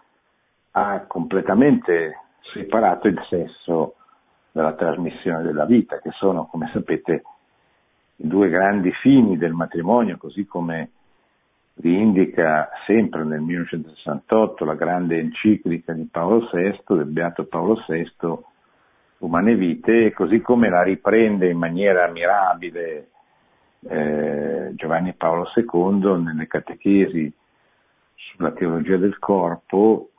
ha completamente separato il sesso dalla trasmissione della vita, che sono, come sapete, i due grandi fini del matrimonio, così come li indica sempre nel 1968 la grande enciclica di Paolo VI, del Beato Paolo VI, umane vite, così come la riprende in maniera mirabile eh, Giovanni Paolo II nelle catechesi sulla teologia del corpo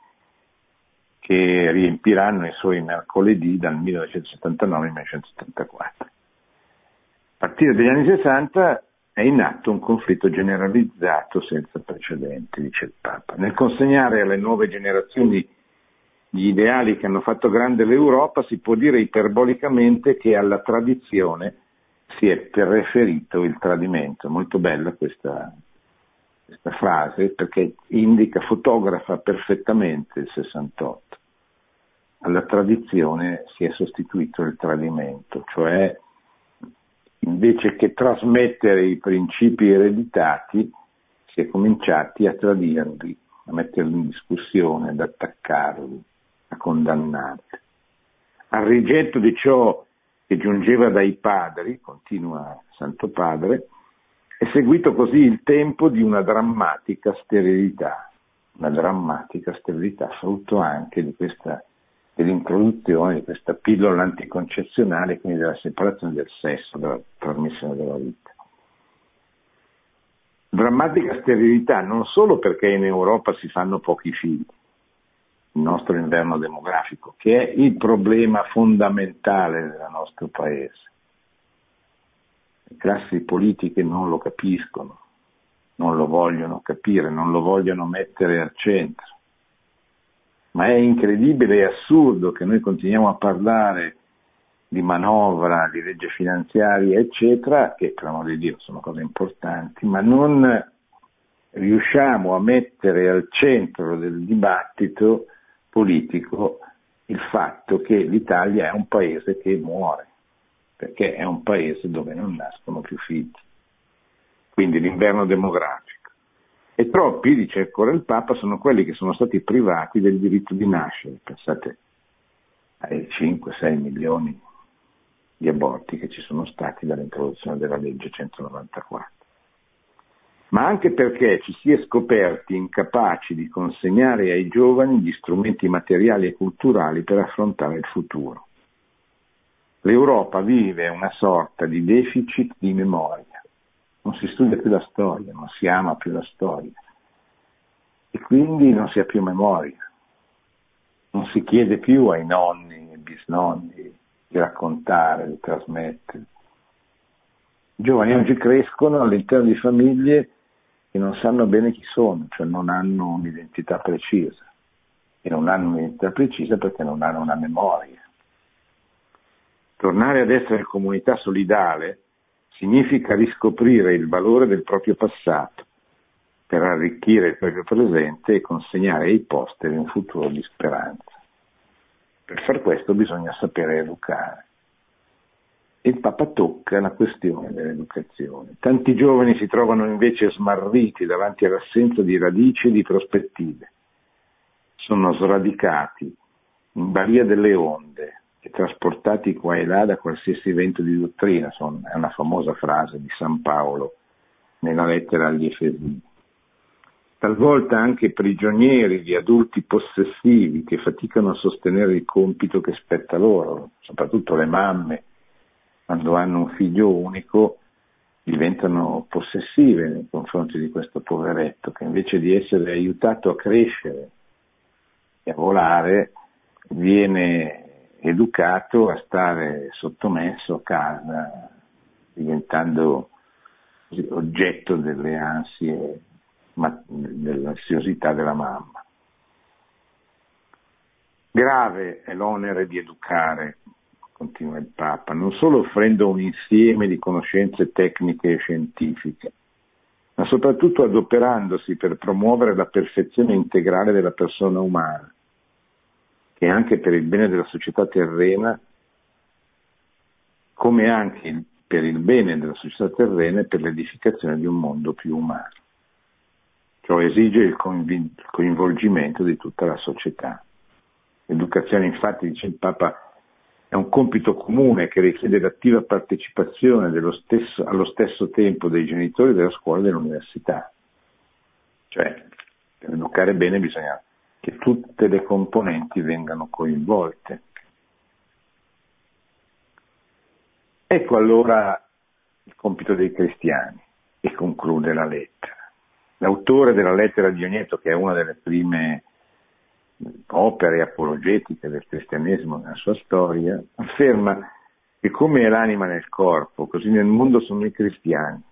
che riempiranno i suoi mercoledì dal 1979 al 1974. A partire dagli anni 60 è in atto un conflitto generalizzato senza precedenti, dice il Papa. Nel consegnare alle nuove generazioni gli ideali che hanno fatto grande l'Europa, si può dire iperbolicamente che alla tradizione si è preferito il tradimento. Molto bella questa, questa frase perché indica, fotografa perfettamente il 68. Alla tradizione si è sostituito il tradimento, cioè invece che trasmettere i principi ereditati si è cominciati a tradirli, a metterli in discussione, ad attaccarli, a condannarli. Al rigetto di ciò che giungeva dai padri, continua Santo Padre, è seguito così il tempo di una drammatica sterilità, una drammatica sterilità, frutto anche di questa, dell'introduzione di questa pillola anticoncezionale, quindi della separazione del sesso, della trasmissione della vita. Drammatica sterilità non solo perché in Europa si fanno pochi figli, il nostro inverno demografico, che è il problema fondamentale del nostro paese. Le classi politiche non lo capiscono, non lo vogliono capire, non lo vogliono mettere al centro. Ma è incredibile e assurdo che noi continuiamo a parlare di manovra, di legge finanziaria, eccetera, che per amore di Dio sono cose importanti, ma non riusciamo a mettere al centro del dibattito politico il fatto che l'Italia è un paese che muore, perché è un paese dove non nascono più figli. Quindi l'inverno demografico. E troppi, dice ancora il Papa, sono quelli che sono stati privati del diritto di nascere. Pensate ai 5-6 milioni di aborti che ci sono stati dall'introduzione della legge 194 ma anche perché ci si è scoperti incapaci di consegnare ai giovani gli strumenti materiali e culturali per affrontare il futuro. L'Europa vive una sorta di deficit di memoria, non si studia più la storia, non si ama più la storia e quindi non si ha più memoria, non si chiede più ai nonni e bisnonni di raccontare, di trasmettere. I giovani oggi crescono all'interno di famiglie che non sanno bene chi sono, cioè non hanno un'identità precisa. E non hanno un'identità precisa perché non hanno una memoria. Tornare ad essere comunità solidale significa riscoprire il valore del proprio passato per arricchire il proprio presente e consegnare ai posteri un futuro di speranza. Per far questo bisogna sapere educare il Papa tocca la questione dell'educazione. Tanti giovani si trovano invece smarriti davanti all'assenza di radici e di prospettive. Sono sradicati in balia delle onde e trasportati qua e là da qualsiasi vento di dottrina. È una famosa frase di San Paolo nella lettera agli Efesini. Talvolta anche prigionieri di adulti possessivi che faticano a sostenere il compito che spetta loro, soprattutto le mamme quando hanno un figlio unico diventano possessive nei confronti di questo poveretto che invece di essere aiutato a crescere e a volare viene educato a stare sottomesso a casa diventando oggetto delle ansie, dell'ansiosità della mamma. Grave è l'onere di educare continua il Papa, non solo offrendo un insieme di conoscenze tecniche e scientifiche, ma soprattutto adoperandosi per promuovere la perfezione integrale della persona umana, che anche per il bene della società terrena, come anche per il bene della società terrena e per l'edificazione di un mondo più umano. Ciò esige il coinvolgimento di tutta la società. L'educazione, infatti, dice il Papa, è un compito comune che richiede l'attiva partecipazione stesso, allo stesso tempo dei genitori della scuola e dell'università. Cioè, per educare bene bisogna che tutte le componenti vengano coinvolte. Ecco allora il compito dei cristiani e conclude la lettera. L'autore della lettera di Ogneto, che è una delle prime opere apologetiche del cristianesimo nella sua storia, afferma che come è l'anima nel corpo, così nel mondo sono i cristiani.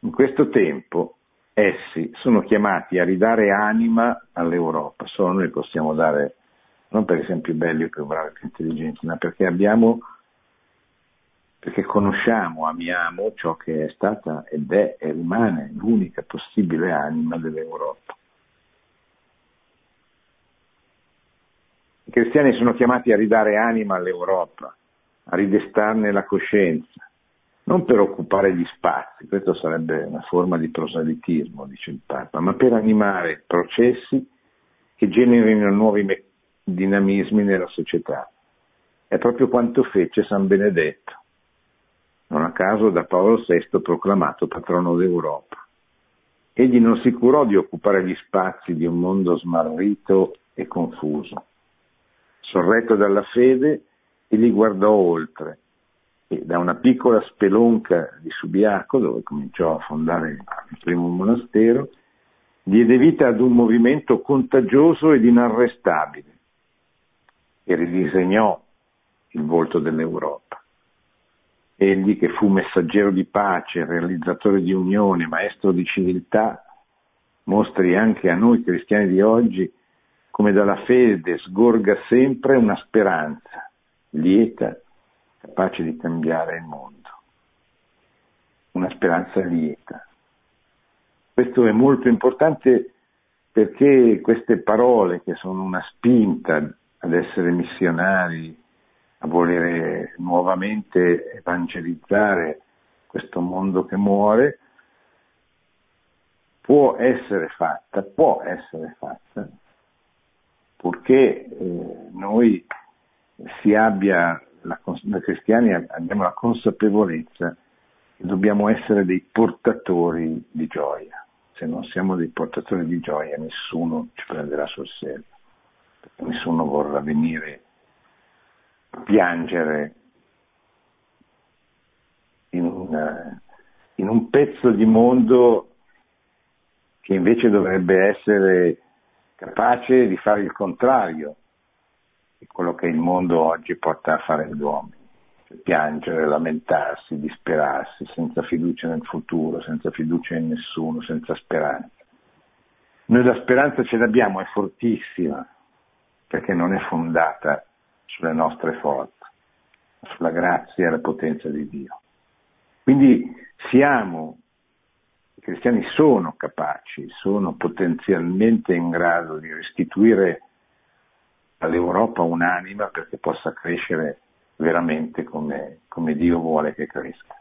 In questo tempo essi sono chiamati a ridare anima all'Europa, solo noi possiamo dare, non perché siamo più belli più bravi, più intelligenti, ma perché abbiamo, perché conosciamo, amiamo ciò che è stata ed è e rimane l'unica possibile anima dell'Europa. I cristiani sono chiamati a ridare anima all'Europa, a ridestarne la coscienza, non per occupare gli spazi, questo sarebbe una forma di proselitismo, dice il Papa, ma per animare processi che generino nuovi me- dinamismi nella società. È proprio quanto fece San Benedetto, non a caso da Paolo VI proclamato patrono d'Europa. Egli non si curò di occupare gli spazi di un mondo smarrito e confuso. Sorretto dalla fede, egli guardò oltre e da una piccola spelonca di Subiaco, dove cominciò a fondare il primo monastero, diede vita ad un movimento contagioso ed inarrestabile e ridisegnò il volto dell'Europa. Egli che fu messaggero di pace, realizzatore di unione, maestro di civiltà, mostri anche a noi cristiani di oggi come dalla fede sgorga sempre una speranza lieta capace di cambiare il mondo. Una speranza lieta. Questo è molto importante perché queste parole che sono una spinta ad essere missionari, a volere nuovamente evangelizzare questo mondo che muore, può essere fatta, può essere fatta, purché eh, noi si abbia la, noi cristiani abbiamo la consapevolezza che dobbiamo essere dei portatori di gioia. Se non siamo dei portatori di gioia nessuno ci prenderà sul serio, nessuno vorrà venire a piangere in, una, in un pezzo di mondo che invece dovrebbe essere capace di fare il contrario, di quello che il mondo oggi porta a fare gli uomini. Cioè, piangere, lamentarsi, disperarsi, senza fiducia nel futuro, senza fiducia in nessuno, senza speranza. Noi la speranza ce l'abbiamo, è fortissima, perché non è fondata sulle nostre forze, sulla grazia e la potenza di Dio. Quindi siamo, i cristiani sono capaci, sono potenzialmente in grado di restituire all'Europa un'anima perché possa crescere veramente come, come Dio vuole che cresca.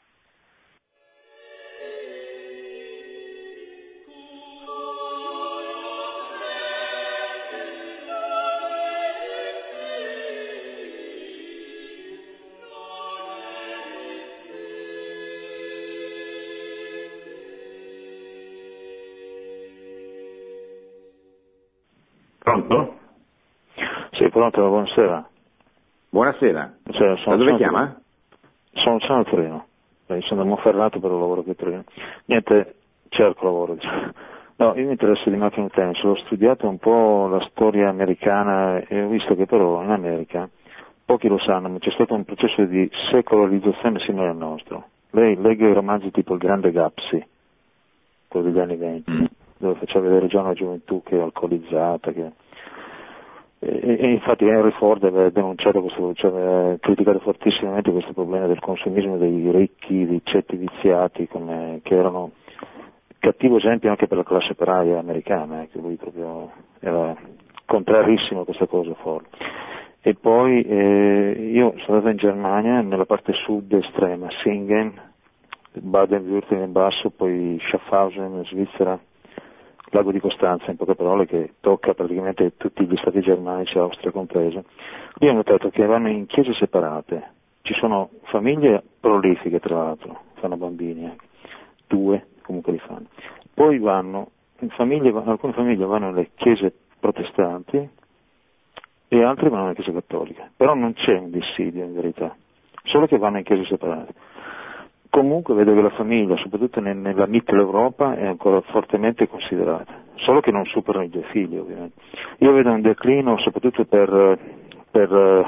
Pronto, buonasera. Buonasera. Cioè, da dove chiama? Sono, sono a Torino. Eh, sono Monferrato però lavoro qui a Torino. Niente, cerco lavoro. Diciamo. No, io mi interesso di macchine tennis, ho studiato un po' la storia americana e ho visto che però in America, pochi lo sanno, ma c'è stato un processo di secolarizzazione simile al nostro. Lei legge i romanzi tipo Il Grande Gapsi, quello degli anni venti, mm. dove faceva vedere già una gioventù che è alcolizzata, che e, e, infatti Henry Ford aveva denunciato questo, cioè aveva criticato fortissimamente questo problema del consumismo dei ricchi, dei cetti viziati, come, che erano cattivo esempio anche per la classe operaia americana, eh, che lui proprio era contrarissimo a questa cosa Ford. E poi eh, io sono andato in Germania, nella parte sud estrema, Singen, Baden-Württemberg in basso, poi Schaffhausen in Svizzera, lago di Costanza, in poche parole, che tocca praticamente tutti gli stati germanici, Austria compreso, lì ho notato che vanno in chiese separate, ci sono famiglie prolifiche tra l'altro, fanno bambini anche, due comunque li fanno, poi vanno, famiglie, alcune famiglie vanno nelle chiese protestanti e altre vanno nelle chiese cattoliche, però non c'è un dissidio in verità, solo che vanno in chiese separate comunque vedo che la famiglia, soprattutto nella Mitteleuropa, è ancora fortemente considerata, solo che non superano i due figli ovviamente. Io vedo un declino soprattutto per, per eh,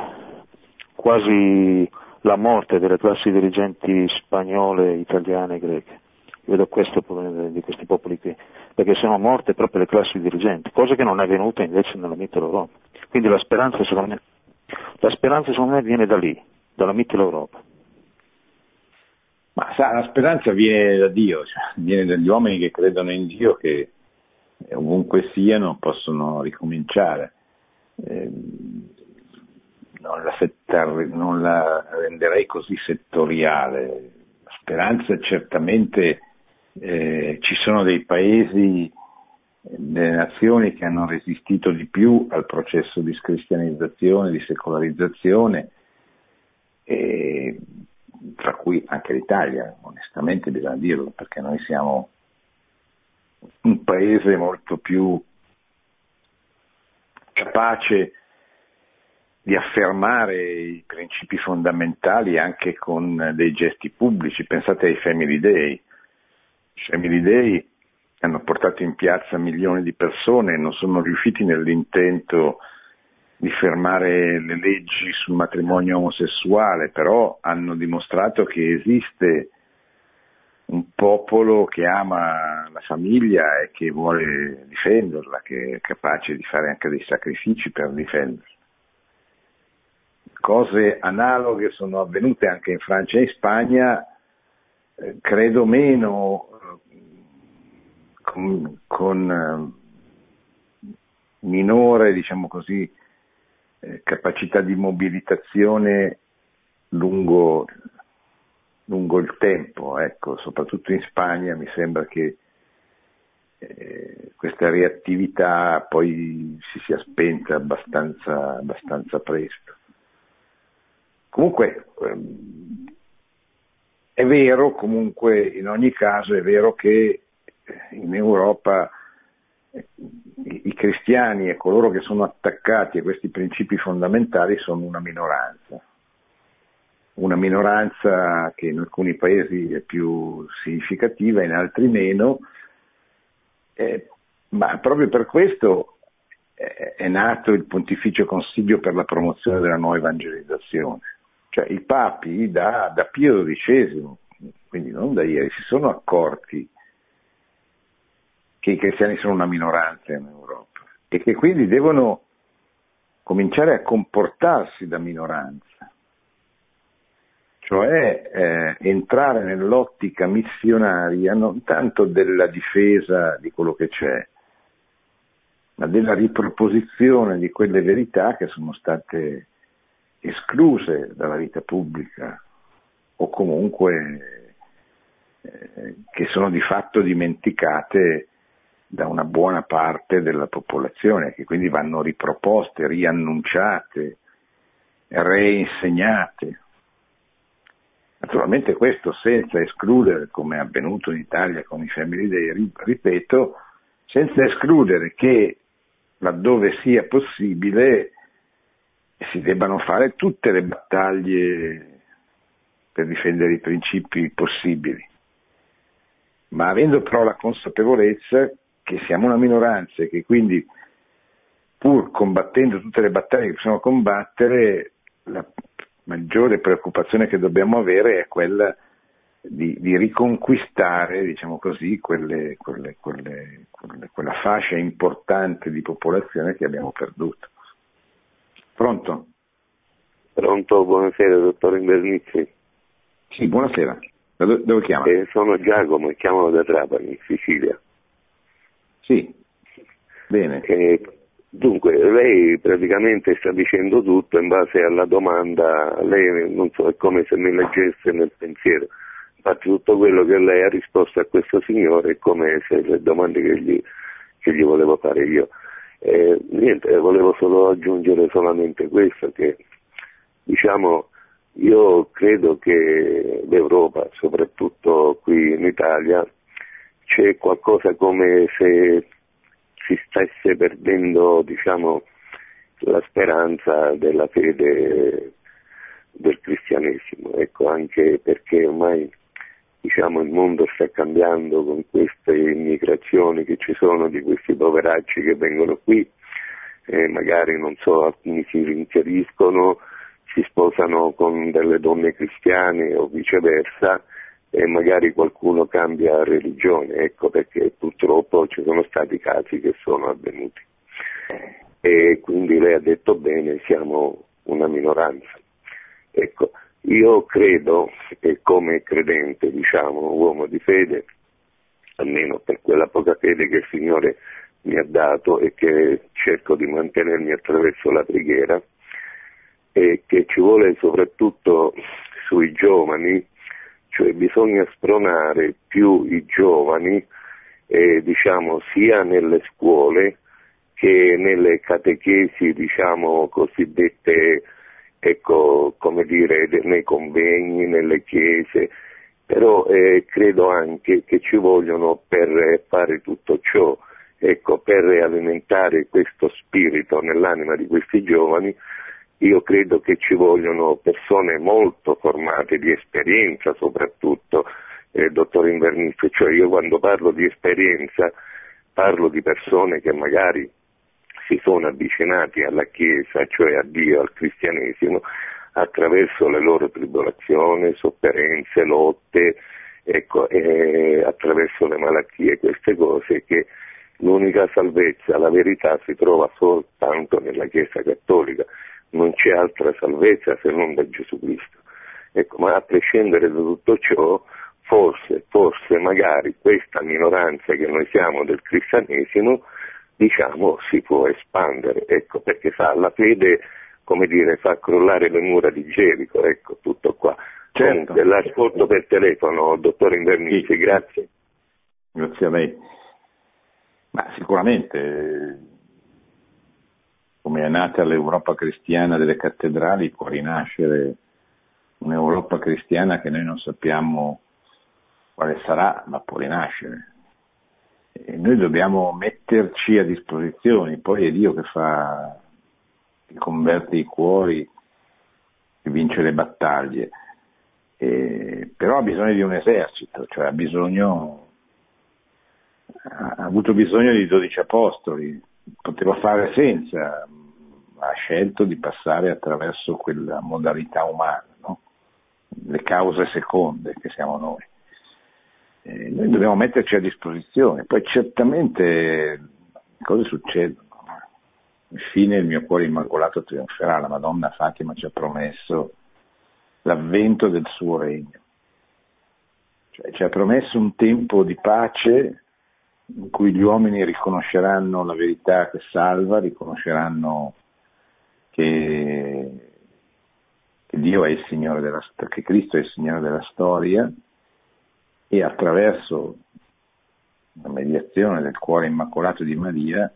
quasi la morte delle classi dirigenti spagnole, italiane e greche. Io vedo questo problema di questi popoli qui, perché sono morte proprio le classi dirigenti, cosa che non è avvenuta invece nella Mitteleuropa. Quindi la speranza secondo me, la speranza secondo me viene da lì, dalla Mitteleuropa. Ma sa, la speranza viene da Dio, cioè, viene dagli uomini che credono in Dio che ovunque siano possono ricominciare. Eh, non, la settar- non la renderei così settoriale. La speranza certamente eh, ci sono dei paesi, delle nazioni che hanno resistito di più al processo di scristianizzazione, di secolarizzazione, e, cui anche l'Italia, onestamente bisogna dirlo, perché noi siamo un paese molto più capace di affermare i principi fondamentali anche con dei gesti pubblici. Pensate ai Family Day. I Family Day hanno portato in piazza milioni di persone e non sono riusciti nell'intento di fermare le leggi sul matrimonio omosessuale, però hanno dimostrato che esiste un popolo che ama la famiglia e che vuole difenderla, che è capace di fare anche dei sacrifici per difenderla. Cose analoghe sono avvenute anche in Francia e in Spagna, eh, credo meno eh, con, con eh, minore, diciamo così, eh, capacità di mobilitazione lungo lungo il tempo, ecco, soprattutto in Spagna mi sembra che eh, questa reattività poi si sia spenta abbastanza, abbastanza presto. Comunque ehm, è vero, comunque in ogni caso è vero che in Europa eh, i cristiani e coloro che sono attaccati a questi principi fondamentali sono una minoranza una minoranza che in alcuni paesi è più significativa, in altri meno, eh, ma proprio per questo è, è nato il Pontificio Consiglio per la promozione della nuova evangelizzazione. Cioè i papi da, da Pio XII, quindi non da ieri, si sono accorti che i cristiani sono una minoranza in Europa e che quindi devono cominciare a comportarsi da minoranza. Cioè eh, entrare nell'ottica missionaria non tanto della difesa di quello che c'è, ma della riproposizione di quelle verità che sono state escluse dalla vita pubblica o comunque eh, che sono di fatto dimenticate da una buona parte della popolazione, che quindi vanno riproposte, riannunciate, reinsegnate. Naturalmente questo senza escludere, come è avvenuto in Italia con i Family Day, ripeto, senza escludere che laddove sia possibile si debbano fare tutte le battaglie per difendere i principi possibili, ma avendo però la consapevolezza che siamo una minoranza e che quindi pur combattendo tutte le battaglie che possiamo combattere, la maggiore preoccupazione che dobbiamo avere è quella di, di riconquistare, diciamo così, quelle, quelle, quelle, quella fascia importante di popolazione che abbiamo perduto. Pronto? Pronto, buonasera, dottor Invernizzi. Sì, buonasera. Da dove, dove chiama? Eh, sono Giacomo e chiamo da Trapani, Sicilia. Sì, bene. Eh, Dunque, lei praticamente sta dicendo tutto in base alla domanda, lei non so, è come se mi leggesse nel pensiero. Infatti tutto quello che lei ha risposto a questo signore è come se le domande che gli, che gli volevo fare io. Eh, niente, volevo solo aggiungere solamente questo, che diciamo, io credo che l'Europa, soprattutto qui in Italia, c'è qualcosa come se si stesse perdendo diciamo, la speranza della fede del cristianesimo, ecco, anche perché ormai diciamo, il mondo sta cambiando con queste immigrazioni che ci sono di questi poveracci che vengono qui, e magari non so, alcuni si rinseriscono, si sposano con delle donne cristiane o viceversa e magari qualcuno cambia religione, ecco perché purtroppo ci sono stati casi che sono avvenuti. E quindi lei ha detto bene, siamo una minoranza. Ecco, io credo che come credente, diciamo, uomo di fede, almeno per quella poca fede che il Signore mi ha dato e che cerco di mantenermi attraverso la preghiera, e che ci vuole soprattutto sui giovani cioè bisogna spronare più i giovani, eh, diciamo, sia nelle scuole che nelle catechesi, diciamo, cosiddette, ecco, come dire, nei convegni, nelle chiese, però eh, credo anche che ci vogliono per fare tutto ciò, ecco, per alimentare questo spirito nell'anima di questi giovani, io credo che ci vogliono persone molto formate di esperienza soprattutto, eh, dottor Invernizio, cioè io quando parlo di esperienza parlo di persone che magari si sono avvicinati alla Chiesa, cioè a Dio, al cristianesimo, attraverso le loro tribolazioni, sofferenze, lotte, ecco, eh, attraverso le malattie, queste cose che l'unica salvezza, la verità si trova soltanto nella Chiesa cattolica non c'è altra salvezza se non da Gesù Cristo. Ecco, ma a prescindere da tutto ciò, forse, forse magari questa minoranza che noi siamo del cristianesimo, diciamo, si può espandere, ecco, perché sa, la fede, come dire, fa crollare le mura di Gerico, ecco, tutto qua. Certo. Comunque, l'ascolto per telefono, dottore Invernizi, Sì. grazie. Grazie a lei. Ma sicuramente, come è nata l'Europa cristiana delle cattedrali, può rinascere un'Europa cristiana che noi non sappiamo quale sarà, ma può rinascere. E noi dobbiamo metterci a disposizione, poi è Dio che fa, che converte i cuori, che vince le battaglie. E- però ha bisogno di un esercito, cioè ha bisogno ha avuto bisogno di 12 apostoli, poteva fare senza, ha scelto di passare attraverso quella modalità umana, no? le cause seconde che siamo noi. E noi dobbiamo metterci a disposizione, poi certamente cose succedono. Infine il mio cuore immacolato trionferà, la Madonna Fatima ci ha promesso l'avvento del suo regno. Cioè, ci ha promesso un tempo di pace in cui gli uomini riconosceranno la verità che salva, riconosceranno che, che Dio è il Signore della che Cristo è il Signore della storia e attraverso la mediazione del cuore immacolato di Maria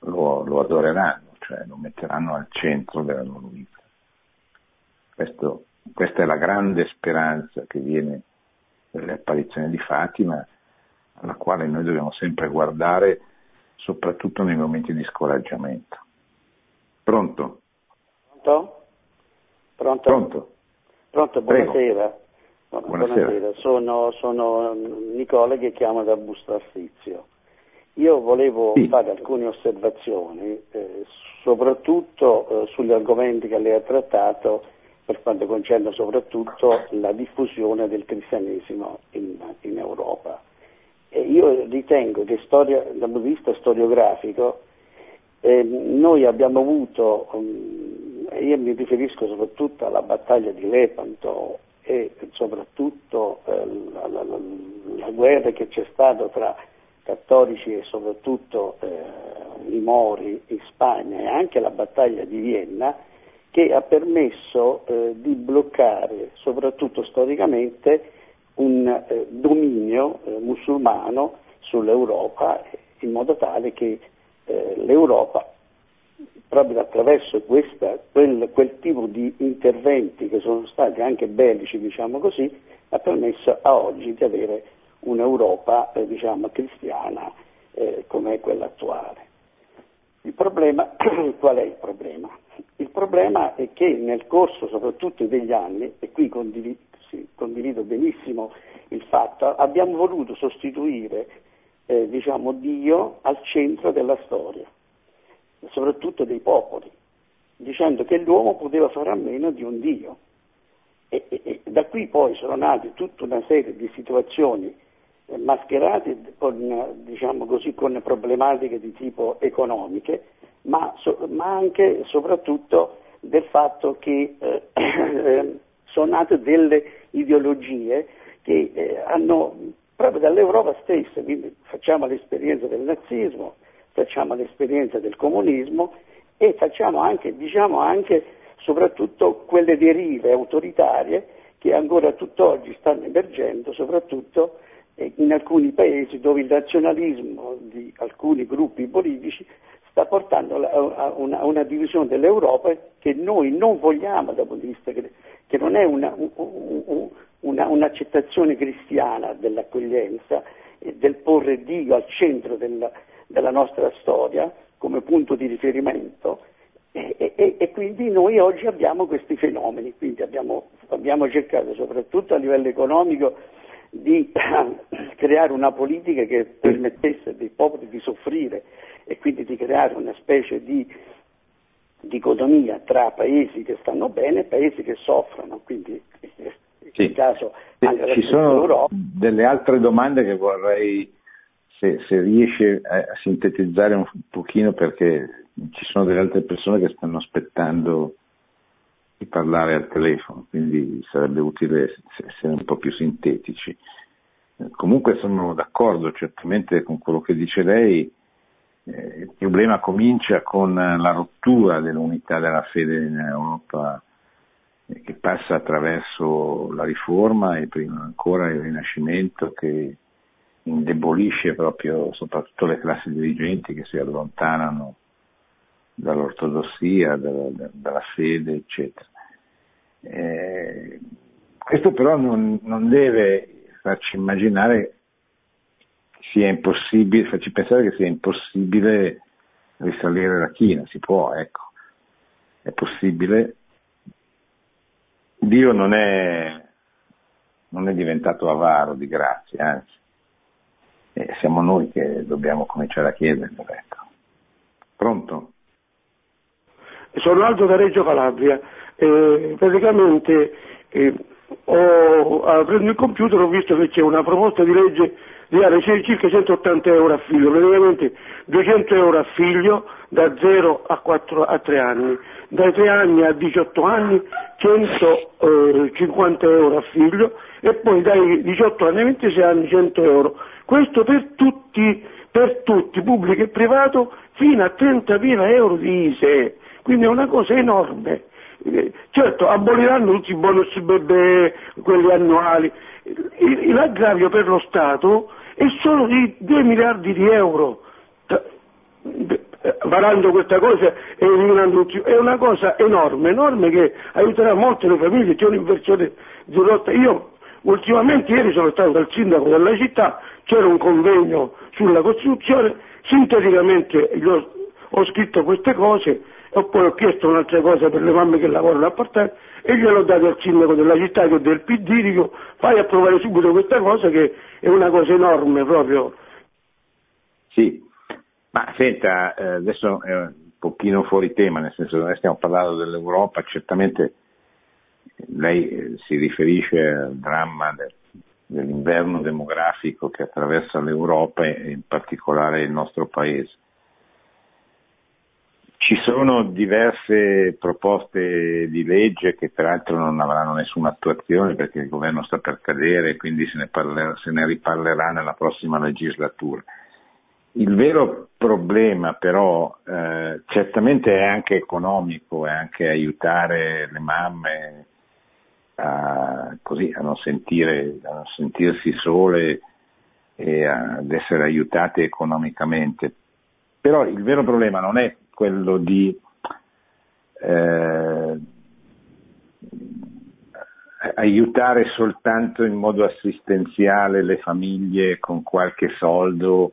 lo, lo adoreranno, cioè lo metteranno al centro della loro vita. Questo, questa è la grande speranza che viene dalle apparizioni di Fatima, alla quale noi dobbiamo sempre guardare, soprattutto nei momenti di scoraggiamento. Pronto? Pronto? Pronto? Pronto? Pronto, buonasera. Bu- Buonasera. Sono, sono Nicola che chiamo da Busto Arsizio. Io volevo Sì. fare alcune osservazioni, eh, soprattutto eh, sugli argomenti che lei ha trattato per quanto concerne soprattutto la diffusione del cristianesimo in, in Europa. E io ritengo che storia, dal punto di vista storiografico eh, noi abbiamo avuto, um, io mi riferisco soprattutto alla battaglia di Lepanto e soprattutto eh, la, la- la- guerra che c'è stata tra cattolici e soprattutto eh, i Mori in Spagna e anche la battaglia di Vienna che ha permesso eh, di bloccare soprattutto storicamente un eh, dominio eh, musulmano sull'Europa in modo tale che eh, l'Europa proprio attraverso questa, quel, quel tipo di interventi che sono stati anche bellici, diciamo così, ha permesso a oggi di avere un'Europa eh, diciamo, cristiana eh, come è quella attuale. Il problema, qual è il problema? Il problema è che nel corso soprattutto degli anni, e qui condivido, sì, condivido benissimo il fatto, abbiamo voluto sostituire eh, diciamo, Dio al centro della storia, soprattutto dei popoli, dicendo che l'uomo poteva fare a meno di un Dio. E, e- e da qui poi sono nate tutta una serie di situazioni eh, mascherate con, diciamo così, con problematiche di tipo economiche, ma, so- ma anche e soprattutto del fatto che eh, eh, sono nate delle ideologie che eh, hanno proprio dall'Europa stessa, quindi facciamo l'esperienza del nazismo, facciamo l'esperienza del comunismo e facciamo anche, diciamo anche, soprattutto quelle derive autoritarie che ancora tutt'oggi stanno emergendo, soprattutto eh, in alcuni paesi dove il razionalismo di alcuni gruppi politici sta portando a una, una, divisione dell'Europa che noi non vogliamo dal punto di vista che, che non è una, una, un'accettazione cristiana dell'accoglienza e del porre Dio al centro della, della nostra storia come punto di riferimento e, e, e, quindi noi oggi abbiamo questi fenomeni, quindi abbiamo, abbiamo cercato soprattutto a livello economico di creare una politica che permettesse ai popoli di soffrire e quindi di creare una specie di dicotomia tra paesi che stanno bene e paesi che soffrono, quindi in sì. caso anche Ci sono Europa. delle altre domande che vorrei, se, se riesce a, a sintetizzare un pochino perché ci sono delle altre persone che stanno aspettando di parlare al telefono, quindi sarebbe utile essere un po' più sintetici. Comunque sono d'accordo certamente con quello che dice lei, eh, il problema comincia con la rottura dell'unità della fede in Europa eh, che passa attraverso la riforma e prima ancora il rinascimento che indebolisce proprio soprattutto le classi dirigenti che si allontanano dall'ortodossia, dalla, dalla fede, eccetera. Eh, questo però non, non, deve farci immaginare che sia impossibile, farci pensare che sia impossibile risalire la china, si può, ecco, è possibile. Dio non è, non è diventato avaro di grazia, anzi, eh, siamo noi che dobbiamo cominciare a chiederlo. Ecco. Pronto? sono Aldo da Reggio Calabria, eh, praticamente eh, ho, aprendo il computer ho visto che c'è una proposta di legge di circa 180 euro a figlio, praticamente 200 euro a figlio da 0 a, 4, a 3 anni, dai 3 anni a 18 anni 150 eh, euro a figlio e poi dai 18 anni a 26 anni 100 euro. Questo per tutti, per tutti, pubblico e privato, fino a 30.000 euro di ISE. Quindi è una cosa enorme. Eh, certo, aboliranno tutti i bonus bebè, quelli annuali. L'aggravio per lo Stato è solo di 2 miliardi di euro. Varando questa cosa e eliminando tutti, è una cosa enorme, enorme che aiuterà molte le famiglie, c'è un'inversione di rotta. Io ultimamente ieri sono stato dal sindaco della città, c'era un convegno sulla Costituzione, sinteticamente ho, ho scritto queste cose e poi ho chiesto un'altra cosa per le mamme che lavorano a part e gliel'ho dato al sindaco della città che è del PD, dico fai approvare subito questa cosa che è una cosa enorme proprio. Sì, ma senta, eh, adesso è un pochino fuori tema, nel senso che noi stiamo parlando dell'Europa, certamente lei eh, si riferisce al dramma del, dell'inverno demografico che attraversa l'Europa e in particolare il nostro paese. Ci sono diverse proposte di legge che peraltro non avranno nessuna attuazione perché il governo sta per cadere e quindi se ne, parlerà, se ne riparlerà nella prossima legislatura. Il vero problema però eh, certamente è anche economico, è anche aiutare le mamme a, così, a, non, sentire, a non sentirsi sole e ad essere aiutate economicamente. Però il vero problema non è quello di eh, aiutare soltanto in modo assistenziale le famiglie con qualche soldo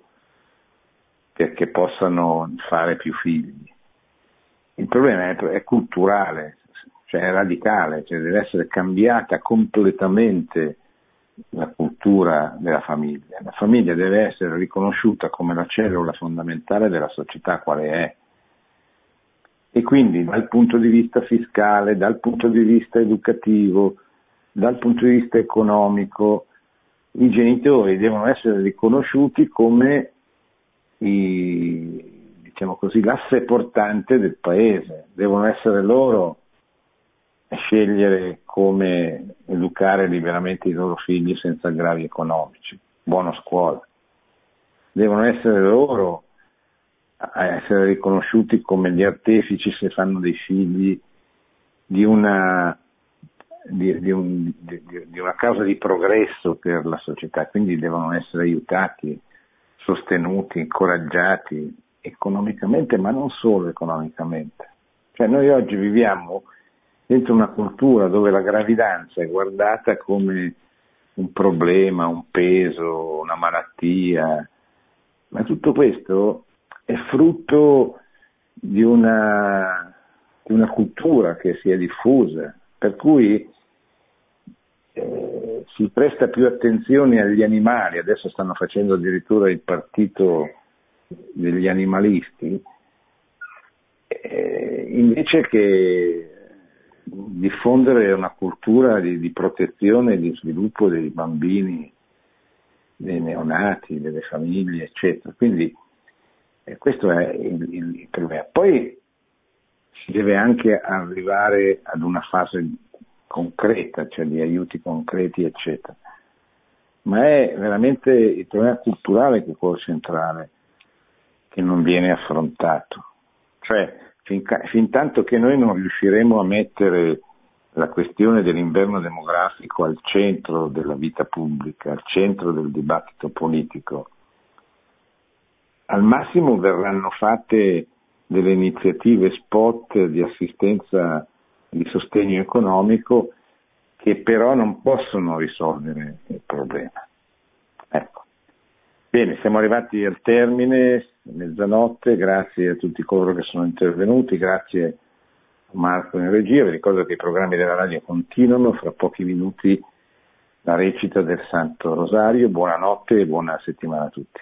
perché possano fare più figli. Il problema è, è culturale, cioè è radicale, cioè deve essere cambiata completamente la cultura della famiglia. La famiglia deve essere riconosciuta come la cellula fondamentale della società quale è e quindi dal punto di vista fiscale, dal punto di vista educativo, dal punto di vista economico, i genitori devono essere riconosciuti come i, diciamo così, l'asse portante del paese, devono essere loro a scegliere come educare liberamente i loro figli senza aggravi economici, buona scuola, devono essere loro a essere riconosciuti come gli artefici se fanno dei figli di una di, di, un, di, una causa di progresso per la società, quindi devono essere aiutati, sostenuti, incoraggiati economicamente, ma non solo economicamente. Cioè noi oggi viviamo dentro una cultura dove la gravidanza è guardata come un problema, un peso, una malattia, ma tutto questo è frutto di una, di una cultura che si è diffusa, per cui eh, si presta più attenzione agli animali, adesso stanno facendo addirittura il partito degli animalisti, eh, invece che diffondere una cultura di, di protezione e di sviluppo dei bambini, dei neonati, delle famiglie, eccetera. Quindi eh, questo è il, il problema. Poi si deve anche arrivare ad una fase concreta, cioè di aiuti concreti, eccetera. Ma è veramente il problema culturale che è quello centrale, che non viene affrontato. Cioè, fin, fin tanto che noi non riusciremo a mettere la questione dell'inverno demografico al centro della vita pubblica, al centro del dibattito politico, al massimo verranno fatte delle iniziative spot di assistenza di sostegno economico che però non possono risolvere il problema. Ecco. Bene, siamo arrivati al termine, mezzanotte, grazie a tutti coloro che sono intervenuti, grazie a Marco in regia, vi ricordo che i programmi della radio continuano, fra pochi minuti la recita del Santo Rosario, buonanotte e buona settimana a tutti.